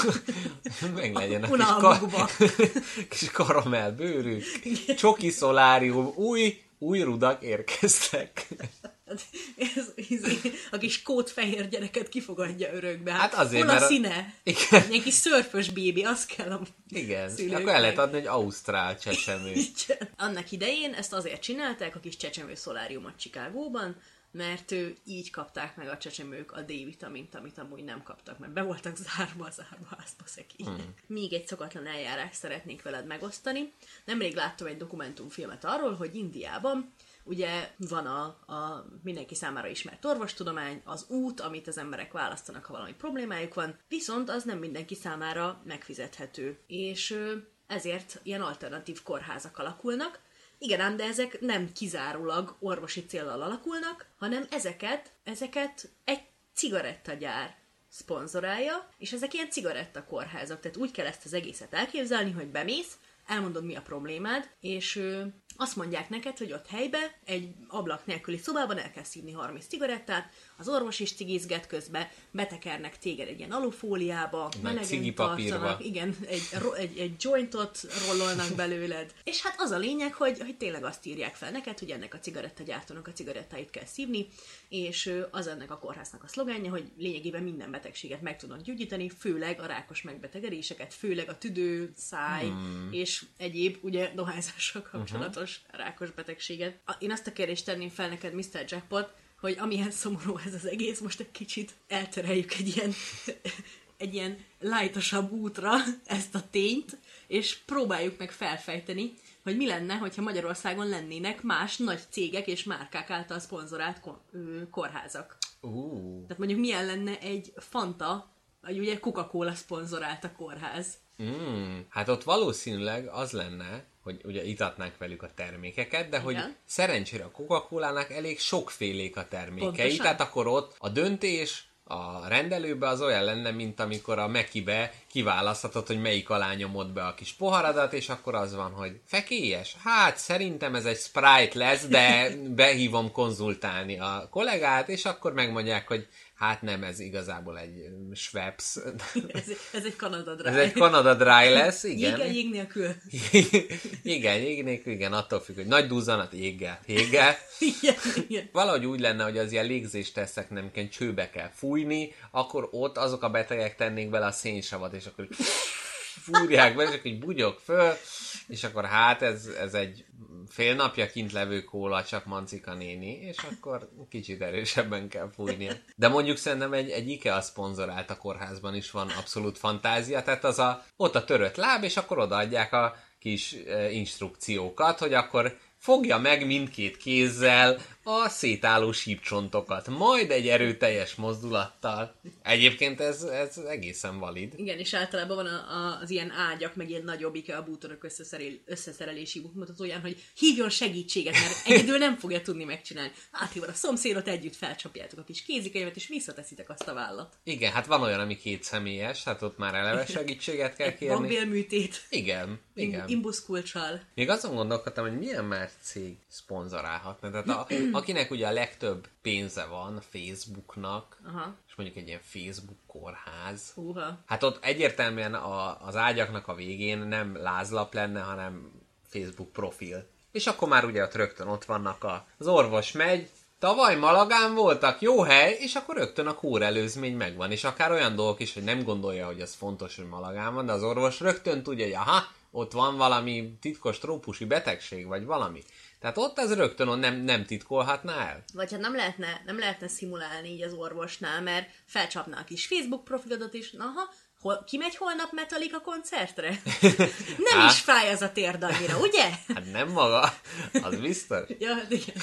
*laughs* Meg legyen a kis, Unalmukba. *laughs* kis karamell bőrük, csoki szolárium, új, új rudak érkeztek. *laughs* Ez, ez, a kis kódfehér gyereket kifogadja örökbe. Hát, Hát azért, hol a mert a- színe? Igen. Egy kis szörfös bébi, az kell a Igen, szülőknek. akkor el lehet adni egy ausztrál csecsemő. *laughs* Igen. Annak idején ezt azért csinálták a kis csecsemő szoláriumot Chicagóban, mert ő, így kapták meg a csecsemők a D-vitamint, amit amúgy nem kaptak, mert be voltak zárva az árvaházba szegények. Hmm. Még egy szokatlan eljárást szeretnék veled megosztani. Nemrég láttam egy dokumentumfilmet arról, hogy Indiában ugye van a, a mindenki számára ismert orvostudomány, az út, amit az emberek választanak, ha valami problémájuk van, viszont az nem mindenki számára megfizethető. És ezért ilyen alternatív kórházak alakulnak, igen ám, de ezek nem kizárólag orvosi célral alakulnak, hanem ezeket, ezeket egy cigarettagyár szponzorálja, és ezek ilyen cigarettakórházak. Tehát úgy kell ezt az egészet elképzelni, hogy bemész, elmondod, mi a problémád, és azt mondják neked, hogy ott helybe, egy ablak nélküli szobában el kell szívni 30 cigarettát, az orvos is cigizget közbe, betekernek téged egy ilyen alufóliába, melegen tartanak, igen, egy, egy, egy jointot rollolnak belőled. *laughs* És hát az a lényeg, hogy, hogy tényleg azt írják fel neked, hogy ennek a cigarettagyártónak a cigarettáit kell szívni, és az ennek a kórháznak a szlogenje, hogy lényegében minden betegséget meg tudnak gyógyítani, főleg a rákos megbetegedéseket, főleg a tüdő, száj hmm. és egyéb ugye dohányzással kapcsolatos uh-huh. rákos betegséget. Én azt a kérdést tenném fel neked, Mr. Jackpot, hogy amilyen szomorú ez az egész, most egy kicsit eltereljük egy ilyen, *laughs* egy ilyen lájtosabb útra ezt a tényt, és próbáljuk meg felfejteni, hogy mi lenne, hogyha Magyarországon lennének más nagy cégek és márkák által szponzorált ko- kórházak. Uh, Tehát mondjuk milyen lenne egy Fanta, vagy ugye Coca-Cola szponzorált a kórház. Mm, hát ott valószínűleg az lenne, hogy ugye itatnánk velük a termékeket, de hogy Igen. szerencsére a Coca-Colának elég sokfélék a termékei, Pontosan. tehát akkor ott a döntés a rendelőbe az olyan lenne, mint amikor a Mekibe kiválaszthatod, hogy melyik alá nyomod be a kis poharadat, és akkor az van, hogy fekélyes? Hát szerintem ez egy Sprite lesz, de *laughs* behívom konzultálni a kollégát, és akkor megmondják, hogy hát nem, ez igazából egy Schweppes. *laughs* Ez, ez egy Kanada Dry. Ez egy Canada Dry *laughs* lesz, igen. Jéggel, jég nélkül. *laughs* igen, jég nélkül, igen, attól függ, hogy nagy duzzanat, jéggel, jéggel. Igen, igen. Valahogy úgy lenne, hogy az ilyen légzéstesztek nem kell, csőbe kell fújni, akkor ott azok a betegek tennék bele a szénsavat, és akkor fúrják be, és akkor így bugyog föl, és akkor hát ez, ez egy fél napja kint levő kóla, csak Mancika néni, és akkor kicsit erősebben kell fújnia. De mondjuk szerintem egy, egy IKEA szponzorált a kórházban is van abszolút fantázia, tehát az a, ott a törött láb, és akkor odaadják a kis e, instrukciókat, hogy akkor fogja meg mindkét kézzel a szétálló sípcsontokat, majd egy erőteljes mozdulattal. Egyébként ez, ez egészen valid. Igen, és általában van a, a, az ilyen ágyak, meg ilyen nagyobb IKEA bútorok összeszerel, összeszerelési útmutatóján, hogy hívjon segítséget, mert egyedül nem fogja tudni megcsinálni. Áthívod a szomszédot, együtt felcsapjátok a kis kézikönyvet, és visszateszitek azt a vállat. Igen, hát van olyan, ami két személyes, hát ott már eleve segítséget kell kérni. Bankbélműtét, Igen, igen. imbuszkulcsal. Még azon gondolkodtam, hogy milyen már cég szponzorálhatna. Tehát a, akinek ugye a legtöbb pénze van Facebooknak, Aha. és mondjuk egy ilyen Facebook kórház, Húha. hát ott egyértelműen a, az ágyaknak a végén nem lázlap lenne, hanem Facebook profil. És akkor már ugye ott rögtön ott vannak a, az orvos megy, tavaly Malagán voltak, jó hely, és akkor rögtön a kórelőzmény megvan. És akár olyan dolgok is, hogy nem gondolja, hogy az fontos, hogy Malagán van, de az orvos rögtön tudja, hogy aha, ott van valami titkos trópusi betegség, vagy valami. Tehát ott ez rögtön nem, nem titkolhatná el. Vagy hát nem lehetne, nem lehetne szimulálni így az orvosnál, mert felcsapná a kis Facebook profilodat is, naha, hol, ki megy holnap Metallica koncertre? *laughs* nem Á. is fáj az a térd annyira, ugye? Hát nem maga, az biztos. ja, hát igen.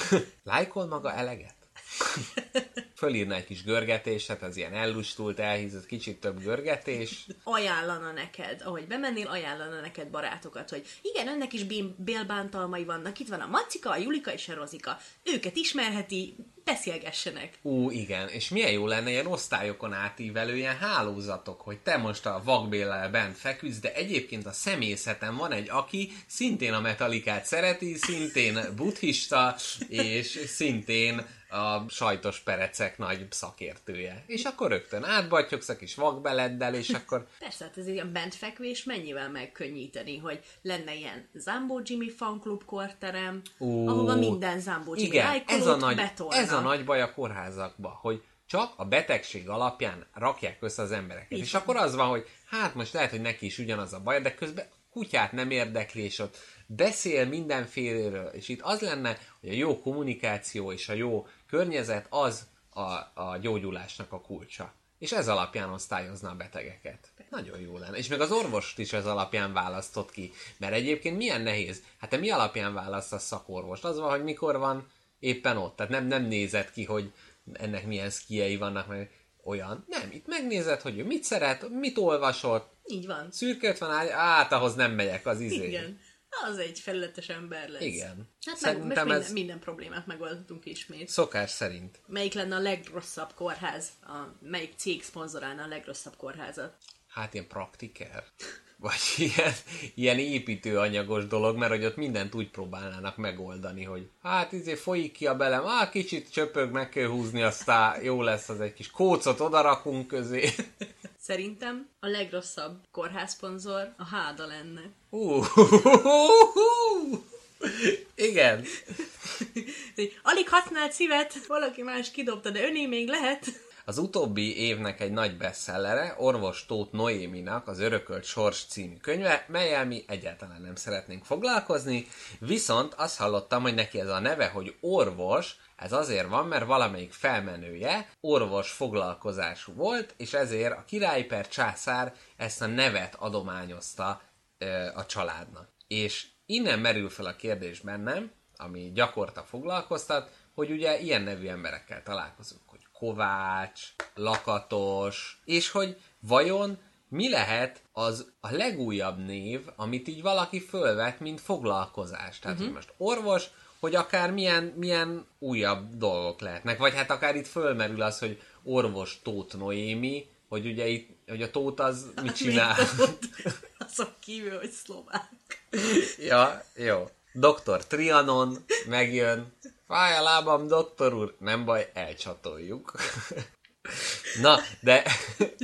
Lájkol maga eleget? *laughs* Fölírna egy kis görgetés, hát az ilyen ellustult, elhízott kicsit több görgetés. ajánlana neked, ahogy bemennél, ajánlana neked barátokat, hogy igen, ennek is bélbántalmai vannak, itt van a Macika, a Julika és a Rozika. Őket ismerheti, beszélgessenek. Ú, igen, és milyen jó lenne ilyen osztályokon átívelő ilyen hálózatok, hogy te most a vakbéllel bent feküdsz, de egyébként a személyzeten van egy, aki szintén a metalikát szereti, szintén buddhista, és szintén a sajtos perecek nagy szakértője. És akkor rögtön átbattyogsz a kis vakbeleddel, és *laughs* akkor Persze, hát ez ilyen bentfekvés mennyivel megkönnyíteni, hogy lenne ilyen Zambó Jimmy fanklub korterem, Ú, ahova minden Zambó Jimmy Igen, ez a, nagy, betolna. ez a nagy baj a kórházakban, hogy csak a betegség alapján rakják össze az embereket. Így és akkor az van, hogy hát most lehet, hogy neki is ugyanaz a baj, de közben kutyát nem érdekli, és ott beszél mindenféléről, és itt az lenne, hogy a jó kommunikáció és a jó környezet az a, a gyógyulásnak a kulcsa. És ez alapján osztályozna a betegeket. Nagyon jó lenne. És még az orvost is ez alapján választott ki. Mert egyébként milyen nehéz. Hát te mi alapján választasz szakorvost? Az van, hogy mikor van éppen ott. Tehát nem, nem nézed ki, hogy ennek milyen szkiei vannak, meg olyan. Nem, itt megnézed, hogy ő mit szeret, mit olvasott, Így van. szürke van, át, ahhoz nem megyek, az izé. Igen. Az egy felületes ember lesz. Igen. Hát meg, most minden, ez minden problémát megoldhatunk ismét. szokás szerint. Melyik lenne a legrosszabb kórház? A, melyik cég szponzorálna a legrosszabb kórházat? Hát ilyen praktiker. *laughs* Vagy *laughs* ilyen, ilyen építőanyagos dolog, mert hogy ott mindent úgy próbálnának megoldani, hogy hát izé folyik ki a belem, á, kicsit csöpög, meg kell húzni, aztán jó lesz az egy kis kócot odarakunk közé. *laughs* Szerintem a legrosszabb kórházszponzor a Háda lenne. Uh, igen. *laughs* Alig használt szívet, valaki más kidobta, de öné még lehet. Az utóbbi évnek egy nagy bestsellere, orvos Tóth Noéminak az Örökölt Sors című könyve, melyel mi egyáltalán nem szeretnénk foglalkozni, viszont azt hallottam, hogy neki ez a neve, hogy orvos, ez azért van, mert valamelyik felmenője orvos foglalkozású volt, és ezért a király per császár ezt a nevet adományozta ö, a családnak. És innen merül fel a kérdés bennem, ami gyakorta foglalkoztat, hogy ugye ilyen nevű emberekkel találkozunk, Kovács, Lakatos, és hogy vajon mi lehet az a legújabb név, amit így valaki fölvet, mint foglalkozás. Tehát, uh-huh. hogy most orvos, hogy akár milyen, milyen újabb dolgok lehetnek. Vagy hát akár itt fölmerül az, hogy orvos Tóth Noémi, hogy ugye itt, hogy a Tóth az *laughs* mit csinál. Azon kívül, hogy szlovák. ja, jó. Doktor Trianon megjön. Fáj a lábam, doktor úr. Nem baj, elcsatoljuk. *laughs* Na, de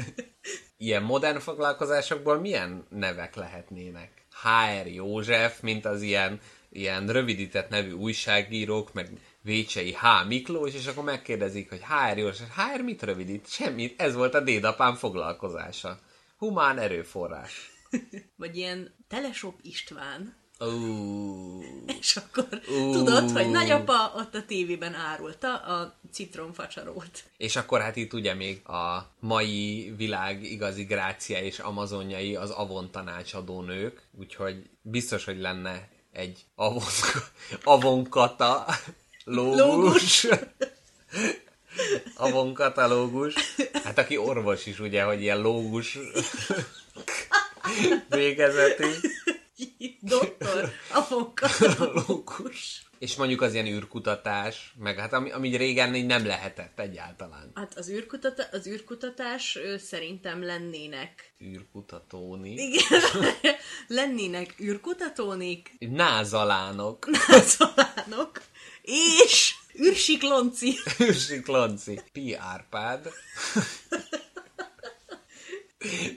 *laughs* ilyen modern foglalkozásokból milyen nevek lehetnének? HR József, mint az ilyen, ilyen rövidített nevű újságírók, meg Vécsei H. Miklós, és akkor megkérdezik, hogy HR József, HR mit rövidít? Semmit, ez volt a dédapám foglalkozása. Humán erőforrás. *laughs* Vagy ilyen Teleshop István. Ó, És akkor Ú. tudod, hogy nagyapa ott a tévében árulta a citromfacsarót. És akkor hát itt ugye még a mai világ igazi grácia és amazonjai az avon tanácsadó nők, úgyhogy biztos, hogy lenne egy avon, *laughs* avonkata lógus. *laughs* Avon katalógus. Hát aki orvos is ugye, hogy ilyen lógus *laughs* végezetű. Doktor, afonka. Lógus. És mondjuk az ilyen űrkutatás, meg hát ami, ami régen így nem lehetett egyáltalán. Hát az, űrkutata- az űrkutatás ő, szerintem lennének. űrkutatóni. Igen, *laughs* lennének űrkutatónik, Názalánok. *laughs* nazolánok, és űrsiklonci. *laughs* Űrsiklonci. P. Árpád.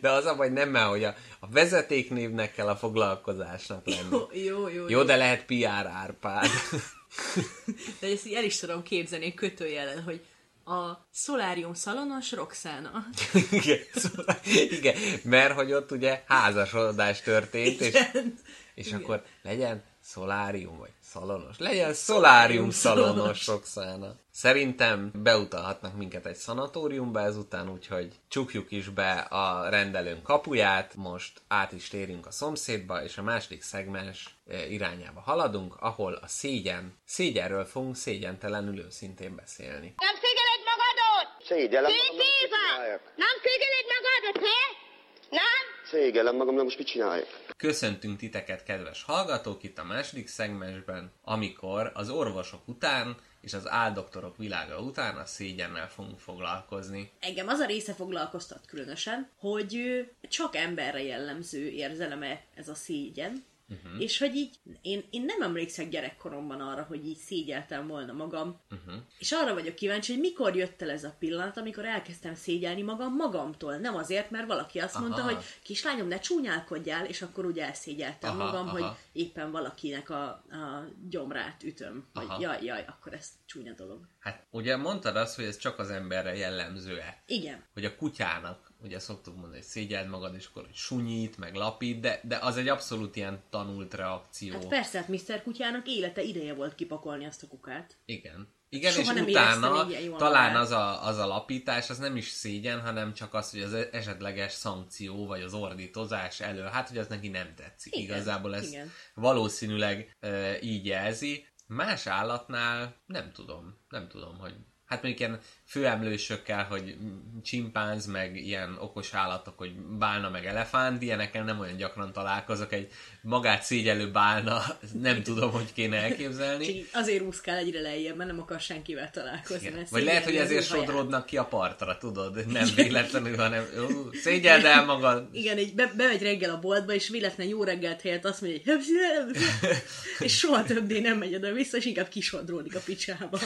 De az a baj nem már, hogy a, a vezetéknévnek kell a foglalkozásnak lenni. Jó, jó, jó. Jó, de lehet PR Árpád. *laughs* De ezt így el is tudom képzelni kötőjelen, hogy a szolárium szalonos Roxana. igen, szóval, igen, mert hogy ott ugye házasodás történt, és, Igen. és akkor legyen szolárium, vagy szalonos. Legyen szolárium szalonos, Roxana. Szerintem beutalhatnak minket egy szanatóriumba ezután, úgyhogy csukjuk is be a rendelőnk kapuját, most át is térünk a szomszédba, és a második szegmens eh, irányába haladunk, ahol a szégyen, szégyenről fogunk szégyentelenül őszintén beszélni. Nem szégyeled magadot? Éva! csináljak? Nem szégyeled magadot, he? Nem? Szégyellem magam, most mit csináljak? Köszöntünk titeket, kedves hallgatók, itt a második szegmensben, amikor az orvosok után és az áldoktorok világa után a szégyennel fogunk foglalkozni. Engem az a része foglalkoztat különösen, hogy csak emberre jellemző érzeleme ez a szégyen, uh-huh. és hogy így én, én nem emlékszek gyerekkoromban arra, hogy így szégyeltem volna magam, uh-huh. és arra vagyok kíváncsi, hogy mikor jött el ez a pillanat, amikor elkezdtem szégyelni magam magamtól. Nem azért, mert valaki azt mondta, Aha. hogy kislányom, ne csúnyálkodjál, és akkor ugye elszégyeltem Aha, magam, aha. hogy éppen valakinek a, a gyomrát ütöm, vagy Aha. jaj, jaj, akkor ez csúnya dolog. Hát ugye mondtad azt, hogy ez csak az emberre jellemző-e? Igen. Hogy a kutyának, ugye szoktuk mondani, hogy szégyeld magad, és akkor hogy sunyít, meg lapít, de, de az egy abszolút ilyen tanult reakció. Hát persze, hát Mr. Kutyának élete ideje volt kipakolni azt a kukát. Igen. Igen, Soha és nem utána talán az a, az a lapítás, az nem is szégyen, hanem csak az, hogy az esetleges szankció, vagy az ordítozás elől, hát, hogy az neki nem tetszik. Igen, Igazából ez igen. valószínűleg e, így jelzi. Más állatnál nem tudom, nem tudom, hogy hát mondjuk ilyen főemlősökkel, hogy csimpánz, meg ilyen okos állatok, hogy bálna, meg elefánt, ilyenekkel nem olyan gyakran találkozok, egy magát szégyelő bálna, *laughs* nem tudom, hogy kéne elképzelni. Csak azért úszkál egyre lejjebb, mert nem akar senkivel találkozni. Igen. Vagy lehet, hogy ezért sodródnak ki a partra, tudod? *laughs* Nem véletlenül, hanem ú, szégyeld el magad. Igen, így be, bemegy reggel a boltba, és véletlen jó reggelt helyett azt mondja, hogy *laughs* és soha többé nem megy oda vissza, és inkább kisodródik a picsába.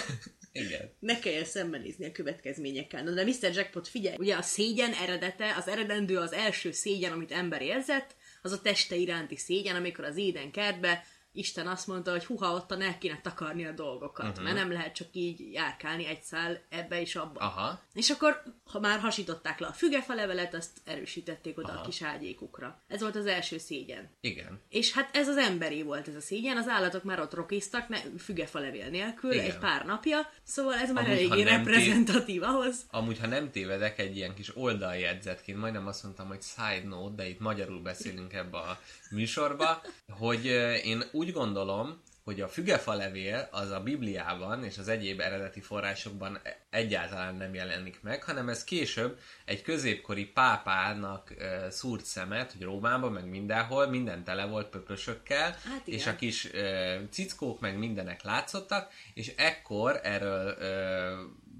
Igen. Ne kelljen szembenézni a következményekkel. Na, de Mr. Jackpot, figyelj! Ugye a szégyen eredete, az eredendő, az első szégyen, amit ember érzett, az a teste iránti szégyen, amikor az Éden kertbe Isten azt mondta, hogy huha, ott el kéne takarni a dolgokat, uh-huh. mert nem lehet csak így járkálni egy szál ebbe és abba. Aha. És akkor, ha már hasították le a fügefa levelet, azt erősítették oda Aha. a kis ágyékukra. Ez volt az első szégyen. Igen. És hát ez az emberi volt ez a szégyen, az állatok már ott rokiztak, ne, fügefa levél nélkül, Igen. egy pár napja, szóval ez már Amúgy, eléggé reprezentatív ahhoz. Amúgy, ha nem tévedek, egy ilyen kis oldaljegyzetként, majdnem azt mondtam, hogy side note, de itt magyarul beszélünk ebbe a műsorba, hogy én úgy gondolom, hogy a fügefa levél az a Bibliában és az egyéb eredeti forrásokban e- egyáltalán nem jelenik meg, hanem ez később egy középkori pápának szúrt szemet, hogy Rómában, meg mindenhol, minden tele volt pöpösökkel, Hát igen. és a kis cickók meg mindenek látszottak, és ekkor erről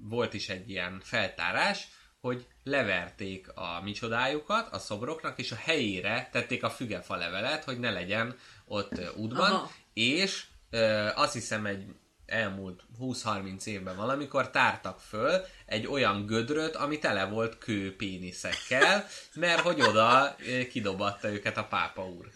volt is egy ilyen feltárás, hogy leverték a micsodájukat a szobroknak, és a helyére tették a fügefa levelet, hogy ne legyen ott útban, Aha. és ö, azt hiszem egy elmúlt 20-30 évben valamikor tártak föl egy olyan gödröt, ami tele volt kő péniszekkel, mert hogy oda kidobatta őket a pápa úr.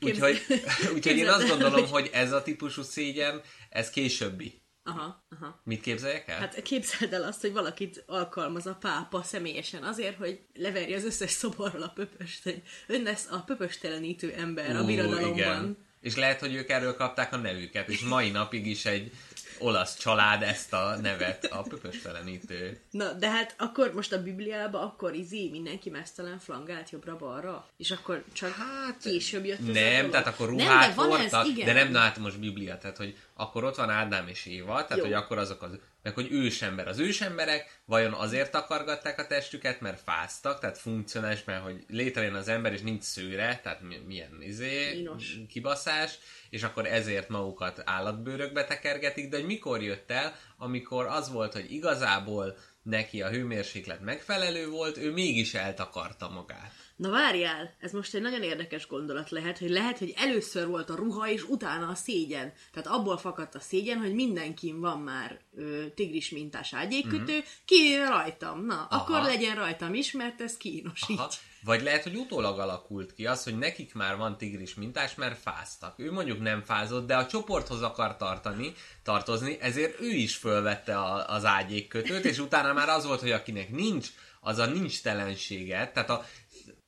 Úgyhogy, *laughs* úgyhogy én azt gondolom, hogy ez a típusú szégyen, ez későbbi. Aha, aha. Mit képzeljek el? Hát képzeld el azt, hogy valakit alkalmaz a pápa személyesen azért, hogy leverje az összes szoborról a pöpöst, hogy ön lesz a pöpöstelenítő ember a Ú, birodalomban. igen. És lehet, hogy ők erről kapták a nevüket, és mai napig is egy olasz család ezt a nevet, a pöpöstelenítő. Na, de hát akkor most a Bibliában akkor izé mindenki mesztelen flangált jobbra-balra, és akkor csak hát, később jött ez a Nem, tehát akkor Nem, ruhát de van ez, hordtak, igen. de nem, na hát most Biblia, tehát hogy akkor ott van Ádám és Éva, tehát Jó. hogy akkor azok az, meg hogy ősember. Az ősemberek vajon azért takargatták a testüket, mert fáztak, tehát funkcionális, mert hogy létrejön az ember, és nincs szőre, tehát mi- milyen izé, Kínos. kibaszás, és akkor ezért magukat állatbőrökbe tekergetik, de hogy mikor jött el, amikor az volt, hogy igazából neki a hőmérséklet megfelelő volt, ő mégis eltakarta magát. Na várjál, ez most egy nagyon érdekes gondolat lehet, hogy lehet, hogy először volt a ruha, és utána a szégyen. Tehát abból fakadt a szégyen, hogy mindenkin van már ö, tigris mintás ágyékkötő, mm-hmm. kivéve rajtam. Na, Aha. akkor legyen rajtam is, mert ez kínos Aha. így. Vagy lehet, hogy utólag alakult ki az, hogy nekik már van tigris mintás, mert fáztak. Ő mondjuk nem fázott, de a csoporthoz akar tartani, tartozni, ezért ő is fölvette a, az ágyékkötőt, és utána már az volt, hogy akinek nincs, az a nincs telenséget, tehát a,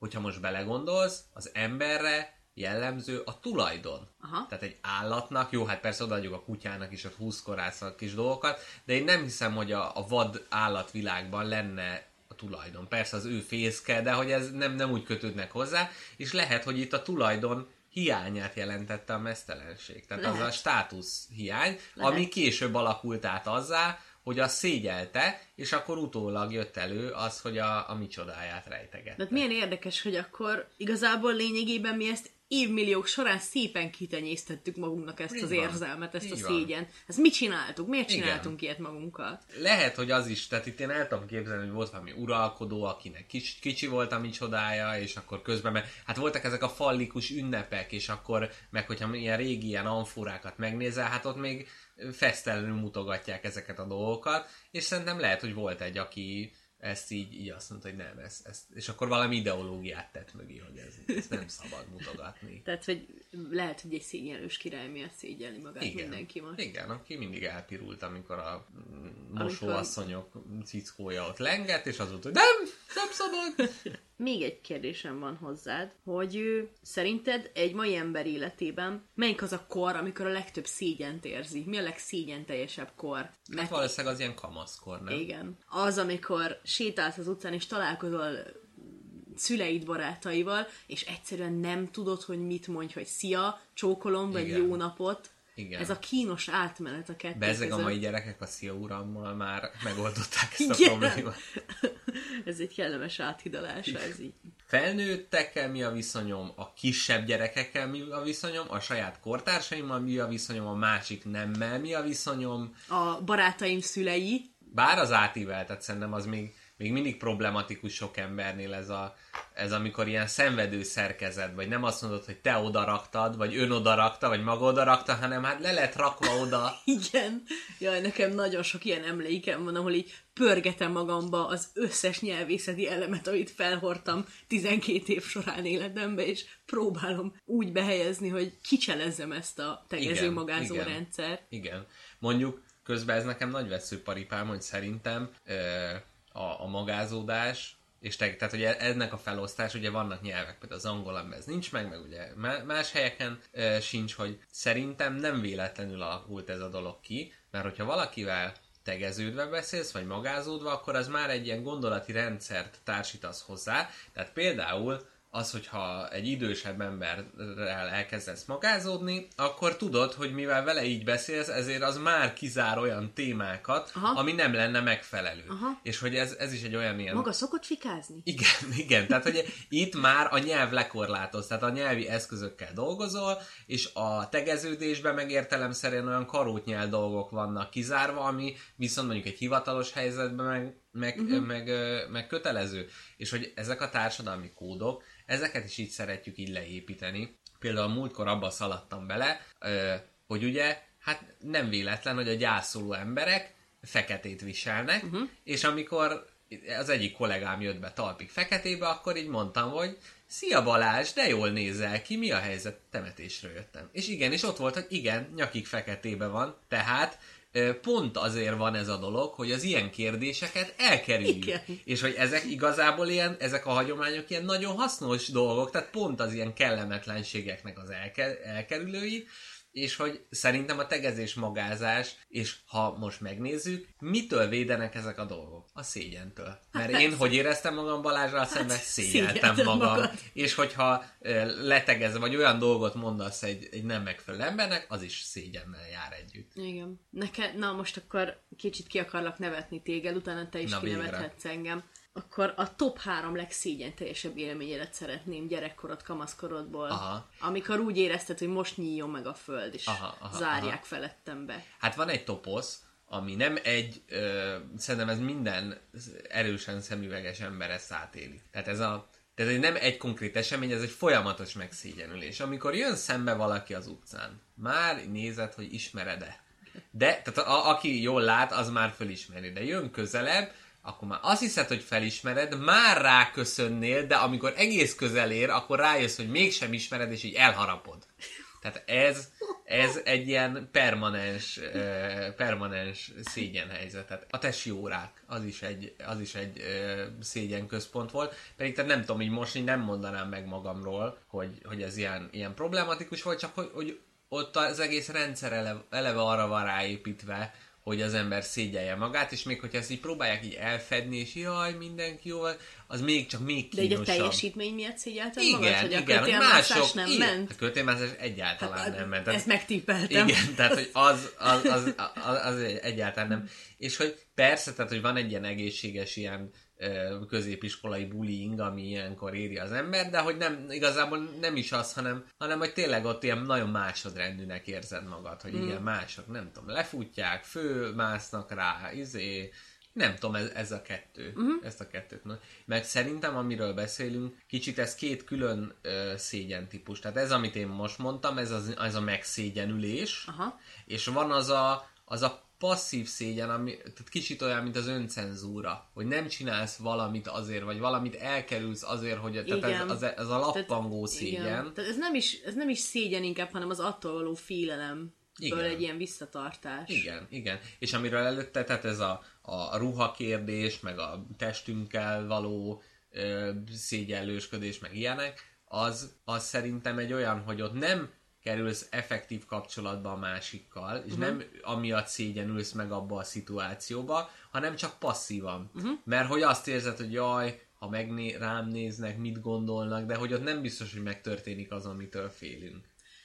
hogyha most belegondolsz, az emberre jellemző a tulajdon. Aha. Tehát egy állatnak, jó, hát persze odaadjuk a kutyának is, a kis dolgokat, de én nem hiszem, hogy a, a vad állatvilágban lenne a tulajdon. Persze az ő fészke, de hogy ez nem, nem úgy kötődnek hozzá, és lehet, hogy itt a tulajdon hiányát jelentette a mesztelenség. Tehát az a Lehet. státusz hiány, Lehet. ami később alakult át azzá, hogy azt szégyelte, és akkor utólag jött elő az, hogy a, a micsodáját rejtegette. Tehát milyen érdekes, hogy akkor igazából lényegében mi ezt évmilliók során szépen kitenyésztettük magunknak ezt Így az van. érzelmet, ezt a Így van. szégyen. Ezt mit csináltuk? Miért Igen. csináltunk ilyet magunkkal? Lehet, hogy az is, tehát itt én el tudom képzelni, hogy volt valami uralkodó, akinek kicsi, kicsi volt a micsodája, és akkor közben, mert hát voltak ezek a fallikus ünnepek, és akkor, meg hogyha ilyen régi ilyen amfórákat megnézel, hát ott még fesztelenül mutogatják ezeket a dolgokat, és szerintem lehet, hogy volt egy, aki ezt így, így azt mondta, hogy nem, ez, ez, és akkor valami ideológiát tett mögé, hogy ez, ez nem szabad mutogatni. *laughs* Tehát, hogy lehet, hogy egy szégyenlős király miatt szégyelni magát Igen. mindenki most. Igen, aki mindig elpirult, amikor a mm, Amikor- mosóasszonyok cickója ott lengett, és az volt, hogy nem, nem szabad. *laughs* Még egy kérdésem van hozzád, hogy ő, szerinted egy mai ember életében melyik az a kor, amikor a legtöbb szégyent érzi? Mi a legszégyen teljesebb kor? Hát Mert valószínűleg az ilyen kamaszkor, nem? igen. Az, amikor sétálsz az utcán és találkozol szüleid barátaival, és egyszerűen nem tudod, hogy mit mondj, hogy szia, csókolom, vagy Igen. jó napot. Igen. Ez a kínos átmenet a kettő Bezzeg a között. mai gyerekek a szia urammal már megoldották ezt a Igen. problémát. *laughs* ez egy kellemes áthidalása, ez így. Felnőttekkel mi a viszonyom, a kisebb gyerekekkel mi a viszonyom, a saját kortársaimmal mi a viszonyom, a másik nemmel mi a viszonyom, A barátaim szülei, bár az átíveltet szerintem az még, még mindig problematikus sok embernél ez, a, ez amikor ilyen szenvedő szerkezet, vagy nem azt mondod, hogy te oda raktad, vagy ön oda rakta, vagy maga oda rakta, hanem hát le lett rakva oda. *laughs* Igen. Jaj, nekem nagyon sok ilyen emlékem van, ahol így pörgetem magamba az összes nyelvészeti elemet, amit felhordtam 12 év során életembe, és próbálom úgy behelyezni, hogy kicselezzem ezt a tegező magázó igen. rendszer. Igen. Mondjuk közben ez nekem nagy veszőparipám, hogy szerintem ö, a, a magázódás, és te, tehát ugye ennek a felosztás, ugye vannak nyelvek, például az angol, ez nincs meg, meg ugye má- más helyeken ö, sincs, hogy szerintem nem véletlenül alakult ez a dolog ki, mert hogyha valakivel tegeződve beszélsz, vagy magázódva, akkor az már egy ilyen gondolati rendszert társítasz hozzá. Tehát például az, hogyha egy idősebb emberrel elkezdesz magázódni, akkor tudod, hogy mivel vele így beszélsz, ezért az már kizár olyan témákat, Aha. ami nem lenne megfelelő. Aha. És hogy ez, ez is egy olyan ilyen... Maga szokott fikázni? Igen, *laughs* igen, tehát hogy itt már a nyelv lekorlátoz, tehát a nyelvi eszközökkel dolgozol, és a tegeződésben meg értelemszerűen olyan karótnyel dolgok vannak kizárva, ami viszont mondjuk egy hivatalos helyzetben meg, meg, uh-huh. meg, meg kötelező. És hogy ezek a társadalmi kódok, ezeket is így szeretjük így leépíteni. Például múltkor abba szaladtam bele, hogy ugye, hát nem véletlen, hogy a gyászoló emberek feketét viselnek, uh-huh. és amikor az egyik kollégám jött be talpig feketébe, akkor így mondtam, hogy Szia Balázs, de jól nézel ki, mi a helyzet? Temetésről jöttem. És igen, és ott volt, hogy igen, nyakig feketébe van, tehát pont azért van ez a dolog, hogy az ilyen kérdéseket elkerüljük. Igen. És hogy ezek igazából ilyen, ezek a hagyományok ilyen nagyon hasznos dolgok, tehát pont az ilyen kellemetlenségeknek az elke, elkerülői, és hogy szerintem a tegezés magázás, és ha most megnézzük, mitől védenek ezek a dolgok? A szégyentől. Mert én hogy éreztem magam Balázsral szemben? Szégyeltem szégyelted magam. magad. És hogyha letegez, vagy olyan dolgot mondasz egy, egy nem megfelelő embernek, az is szégyennel jár együtt. Igen. Neked, na most akkor kicsit ki akarlak nevetni téged, utána te is Na, végre. kinevethetsz engem. Akkor a top három legszégyen teljesebb élményedet szeretném gyerekkorod, kamaszkorodból. Aha. Amikor úgy érezted, hogy most nyíljon meg a föld, és Aha, aha, zárják aha. felettem be. Hát van egy toposz, ami nem egy, ö, szerintem ez minden erősen szemüveges ember ezt átéli. Tehát ez a tehát ez nem egy konkrét esemény, ez egy folyamatos megszégyenülés. Amikor jön szembe valaki az utcán, már nézed, hogy ismered-e. De, tehát a, aki jól lát, az már fölismeri. De jön közelebb, akkor már azt hiszed, hogy felismered, már ráköszönnél, de amikor egész közel ér, akkor rájössz, hogy mégsem ismered, és így elharapod. Tehát ez, ez egy ilyen permanens, eh, permanens szégyenhelyzet. Tehát a tesi órák, az is egy, az is egy eh, szégyenközpont volt. Pedig tehát nem tudom, így most így nem mondanám meg magamról, hogy, hogy ez ilyen, ilyen problematikus volt, csak hogy, hogy ott az egész rendszer eleve, eleve arra van ráépítve, hogy az ember szégyelje magát, és még hogyha ezt így próbálják így elfedni, és jaj, mindenki jó, az még csak még De így a kínosabb. teljesítmény miatt szégyelted Igen, magad, hogy a igen, hogy kötélmászás mások, nem igen, ment? A kötélmászás egyáltalán Hát, nem ment. ezt megtippeltem. Igen, tehát hogy az, az, az, az, az egyáltalán nem. És hogy persze, tehát hogy van egy ilyen egészséges ilyen középiskolai bullying, ami ilyenkor éri az ember, de hogy nem, igazából nem is az, hanem, hanem hogy tényleg ott ilyen nagyon másodrendűnek érzed magad, hogy Mm. igen, mások, nem tudom, lefutják, fölmásznak rá, izé, nem tudom, ez, ez a kettő. Uh-huh. Ezt a kettőt. Mert szerintem, amiről beszélünk, kicsit ez két külön ö, szégyen típus. Tehát ez, amit én most mondtam, ez, az, ez a megszégyenülés, Aha. és van az a, az a passzív szégyen, ami tehát kicsit olyan, mint az öncenzúra, hogy nem csinálsz valamit azért, vagy valamit elkerülsz azért, hogy tehát ez, az, az a lappangó szégyen. Igen. Tehát ez nem, is, ez nem is szégyen inkább, hanem az attól való félelem. Igen. egy ilyen visszatartás. Igen, igen. És amiről előtte, tehát ez a, a ruha kérdés, meg a testünkkel való ö, szégyellősködés, meg ilyenek, az, az szerintem egy olyan, hogy ott nem kerülsz effektív kapcsolatba a másikkal, és uh-huh. nem amiatt szégyenülsz meg abba a szituációba, hanem csak passzívan. Uh-huh. Mert hogy azt érzed, hogy jaj, ha megné- rám néznek, mit gondolnak, de hogy ott nem biztos, hogy megtörténik az, amitől félünk.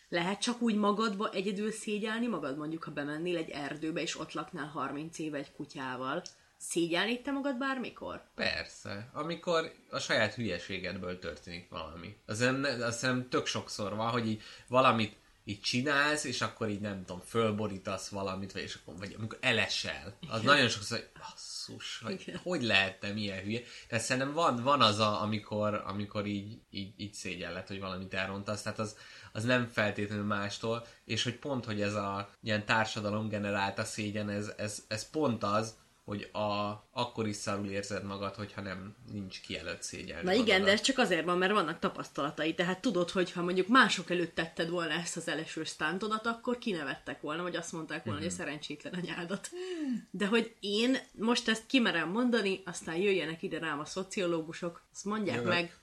Lehet csak úgy magadba egyedül szégyelni magad, mondjuk, ha bemennél egy erdőbe, és ott laknál 30 éve egy kutyával. Szégyelnéd te magad bármikor? Persze, amikor a saját hülyeségedből történik valami. Az azt hiszem tök sokszor van, hogy így valamit így csinálsz, és akkor így nem tudom, fölborítasz valamit, vagy, és akkor, vagy amikor elesel. Az nagyon sokszor, hogy basszus, hogy Igen. hogy lehettem ilyen hülye. Tehát szerintem van, van az, a, amikor, amikor így, így, így szégyelled, hogy valamit elrontasz, tehát az, az nem feltétlenül mástól, és hogy pont, hogy ez a ilyen társadalom generálta szégyen, ez, ez, ez pont az, hogy a, akkor is szarul érzed magad, hogyha nem nincs kijelölt szégyen. Na igen, de ez csak azért van, mert vannak tapasztalatai. Tehát tudod, hogy ha mondjuk mások előtt tetted volna ezt az eleső stántodat, akkor kinevettek volna, vagy azt mondták volna, hogy a szerencsétlen anyádat. De hogy én most ezt kimerem mondani, aztán jöjjenek ide rám a szociológusok, azt mondják Jövök. meg,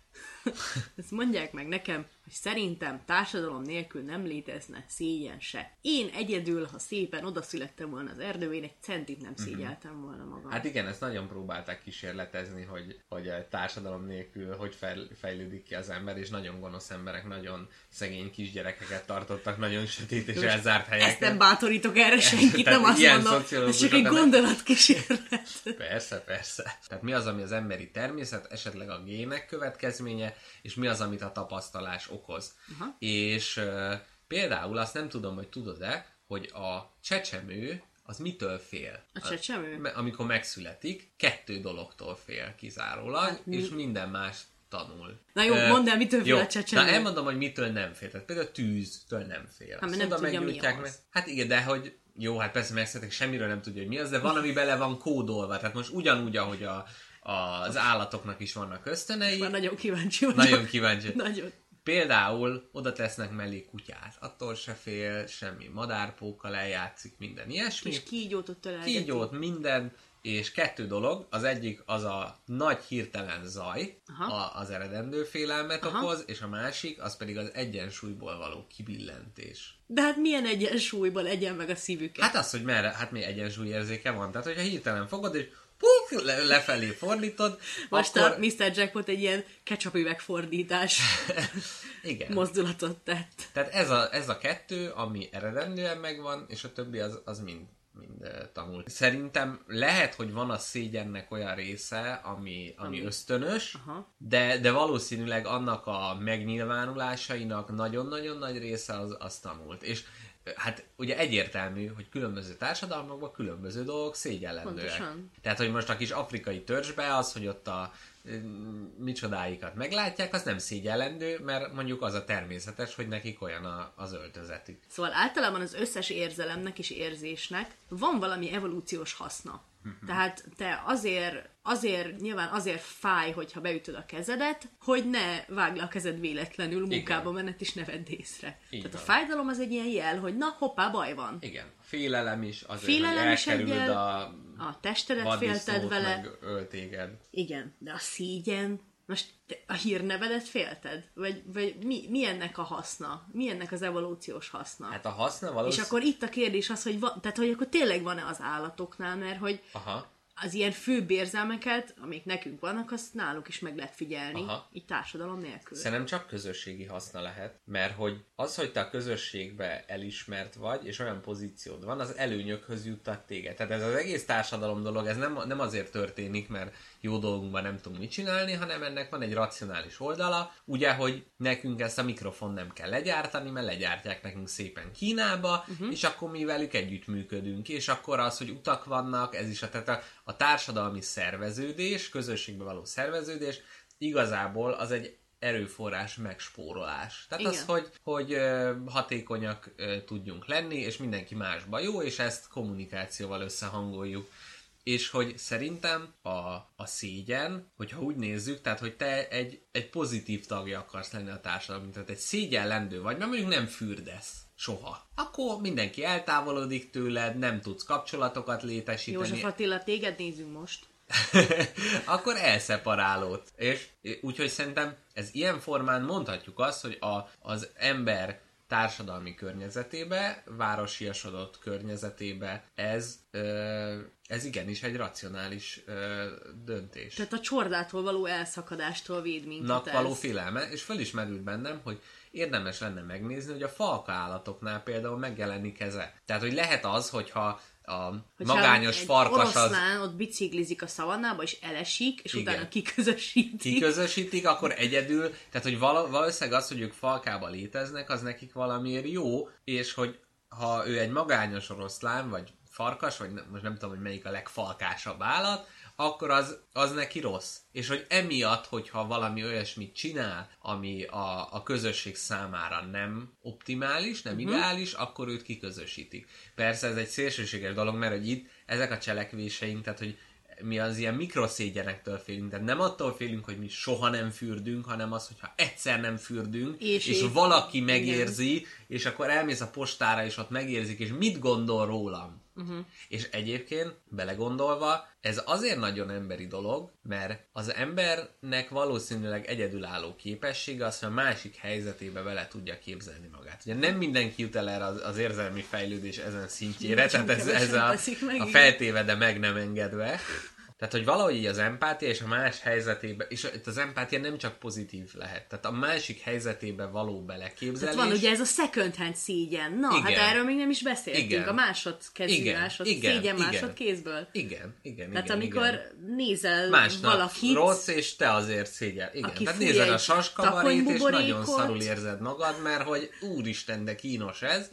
*laughs* ezt mondják meg nekem, hogy szerintem társadalom nélkül nem létezne szégyen se. Én egyedül, ha szépen odaszülettem volna az erdőbe, én egy centit nem szégyeltem volna magam. Hát igen, ezt nagyon próbálták kísérletezni, hogy, hogy a társadalom nélkül hogy fejl- fejlődik ki az ember, és nagyon gonosz emberek, nagyon szegény kisgyerekeket tartottak, nagyon sötét és Most elzárt helyeken. Ezt nem bátorítok erre *laughs* senkit, nem azt mondom. Ez csak egy gondolatkísérlet. *laughs* Persze, persze. Tehát mi az, ami az emberi természet, esetleg a gének következménye, és mi az, amit a tapasztalás okoz. Aha. És uh, például azt nem tudom, hogy tudod-e, hogy a csecsemő az mitől fél? A csecsemő? Amikor megszületik, kettő dologtól fél kizárólag, Hát mi- és minden más tanul. Na jó, Ö, mondd el, mitől fél jó, a csecsemő? Na elmondom, hogy mitől nem fél. Tehát például a tűztől nem fél. Hát, mert Azt nem tudja, mi az. meg- Hát igen, de hogy jó, hát persze megszületik, semmiről nem tudja, hogy mi az, de van, ami *laughs* bele van kódolva. Tehát most ugyanúgy, ahogy a, az állatoknak is vannak ösztönei. Már nagyon kíváncsi vagyok. Nagyon kíváncsi. *laughs* Nagyon. Például oda tesznek mellé kutyát, attól se fél, semmi madárpókkal eljátszik, minden ilyesmi. És kígyót ott. Kígyót, minden, és kettő dolog, az egyik az a nagy hirtelen zaj, a, az eredendő félelmet Aha. okoz, és a másik az pedig az egyensúlyból való kibillentés. De hát milyen egyensúlyból legyen meg a szívüket? Hát az, hogy merre, hát mi egyensúlyérzéke van. Tehát, hogyha hirtelen fogod, és puf, le, lefelé fordítod, Most akkor... a Mr. Jackpot egy ilyen ketchup üvegfordítás *laughs* Igen. mozdulatot tett. Tehát ez a, ez a kettő, ami eredendően megvan, és a többi az, az mind, mind uh, tanul. Szerintem lehet, hogy van a szégyennek olyan része, ami, ami ösztönös, Aha. de, de valószínűleg annak a megnyilvánulásainak nagyon-nagyon nagy része az, az tanult. És hát ugye egyértelmű, hogy különböző társadalmakban különböző dolgok szégyenlendőek. Pontosan. Tehát, hogy most a kis afrikai törzsbe az, hogy ott a ö, micsodáikat meglátják, az nem szégyellendő, mert mondjuk az a természetes, hogy nekik olyan a, az öltözetük. Szóval általában az összes érzelemnek és érzésnek van valami evolúciós haszna. Mhm. Tehát te azért, azért, nyilván azért fáj, hogyha beütöd a kezedet, hogy ne vágd le a kezed véletlenül munkába menet és ne vedd észre. Így Tehát a van. fájdalom az egy ilyen jel, hogy na, hoppá, baj van. Igen. Félelem is, azért, Félelem hogy is egy jel, a A testedet félted vele. meg öl téged. Igen, de a szégyen, most a hírnevedet félted? Vagy, vagy mi, mi ennek a haszna? Mi ennek az evolúciós haszna? Hát a haszna És valószínűleg... akkor itt a kérdés az, hogy, van, tehát, hogy akkor tényleg van-e az állatoknál, mert hogy Aha. az ilyen főbb érzelmeket, amik nekünk vannak, azt náluk is meg lehet figyelni, Aha. így társadalom nélkül. Szerintem csak közösségi haszna lehet, mert hogy az, hogy te a közösségbe elismert vagy, és olyan pozíciód van, az előnyökhöz juttat téged. Tehát ez az egész társadalom dolog, ez nem, nem azért történik, mert jó dolgunkban nem tudunk mit csinálni, hanem ennek van egy racionális oldala, ugye, hogy nekünk ezt a mikrofon nem kell legyártani, mert legyártják nekünk szépen Kínába, uh-huh. és akkor mi velük együttműködünk, és akkor az, hogy utak vannak, ez is a, tehát a, a társadalmi szerveződés, közösségbe való szerveződés, igazából az egy erőforrás megspórolás. Tehát Igen. az, hogy, hogy hatékonyak tudjunk lenni, és mindenki másba jó, és ezt kommunikációval összehangoljuk. És hogy szerintem a, a szégyen, hogyha úgy nézzük, tehát hogy te egy, egy pozitív tagja akarsz lenni a társadalomnak, tehát egy szégyenlendő vagy, mert mondjuk nem fürdesz soha. Akkor mindenki eltávolodik tőled, nem tudsz kapcsolatokat létesíteni. József Attila, téged nézünk most. *laughs* akkor elszeparálód. És úgyhogy szerintem ez ilyen formán mondhatjuk azt, hogy a, az ember társadalmi környezetébe, városiasodott környezetébe ez, ez igenis egy racionális döntés. Tehát a csordától való elszakadástól véd minket Nak ez. való félelme, és föl is merült bennem, hogy érdemes lenne megnézni, hogy a falka állatoknál például megjelenik eze. Tehát, hogy lehet az, hogyha a Hogyha magányos farkas az ott biciklizik a szavannába, és elesik, és Igen. utána kiközösítik. kiközösítik, akkor egyedül, tehát hogy val- valószínűleg az, hogy ők falkába léteznek, az nekik valamiért jó, és hogy ha ő egy magányos oroszlán, vagy farkas, vagy nem, most nem tudom, hogy melyik a legfalkásabb állat, akkor az, az neki rossz. És hogy emiatt, hogyha valami olyasmit csinál, ami a, a közösség számára nem optimális, nem uh-huh. ideális, akkor őt kiközösítik. Persze ez egy szélsőséges dolog, mert hogy itt ezek a cselekvéseink, tehát hogy mi az ilyen mikroszégyenektől félünk, tehát nem attól félünk, hogy mi soha nem fürdünk, hanem az, hogyha egyszer nem fürdünk, És és, és valaki igen. megérzi, és akkor elmész a postára, és ott megérzik, és mit gondol rólam. Uh-huh. És egyébként, belegondolva, ez azért nagyon emberi dolog, mert az embernek valószínűleg egyedülálló képessége az, hogy a másik helyzetébe bele tudja képzelni magát. Ugye nem mindenki jut el erre az, az érzelmi fejlődés ezen szintjére, Nagyon tehát ez, ez a, meg, a feltéve, de meg nem engedve. Tehát, hogy valahogy így az empátia és a más helyzetébe, és itt az empátia nem csak pozitív lehet, tehát a másik helyzetébe való beleképzelés. Tehát van ugye ez a second hand szégyen. Na, Igen. hát erről még nem is beszéltünk. Igen. A másodkezű, Igen, másod, igen, szégyen igen. másodkézből. Igen, igen, Tehát igen. amikor igen. nézel Másnap valakit, rossz, és te azért szégyel. Igen, Aki tehát fúj nézed a saskabarét, és nagyon szarul érzed magad, mert hogy úristen, de kínos ez,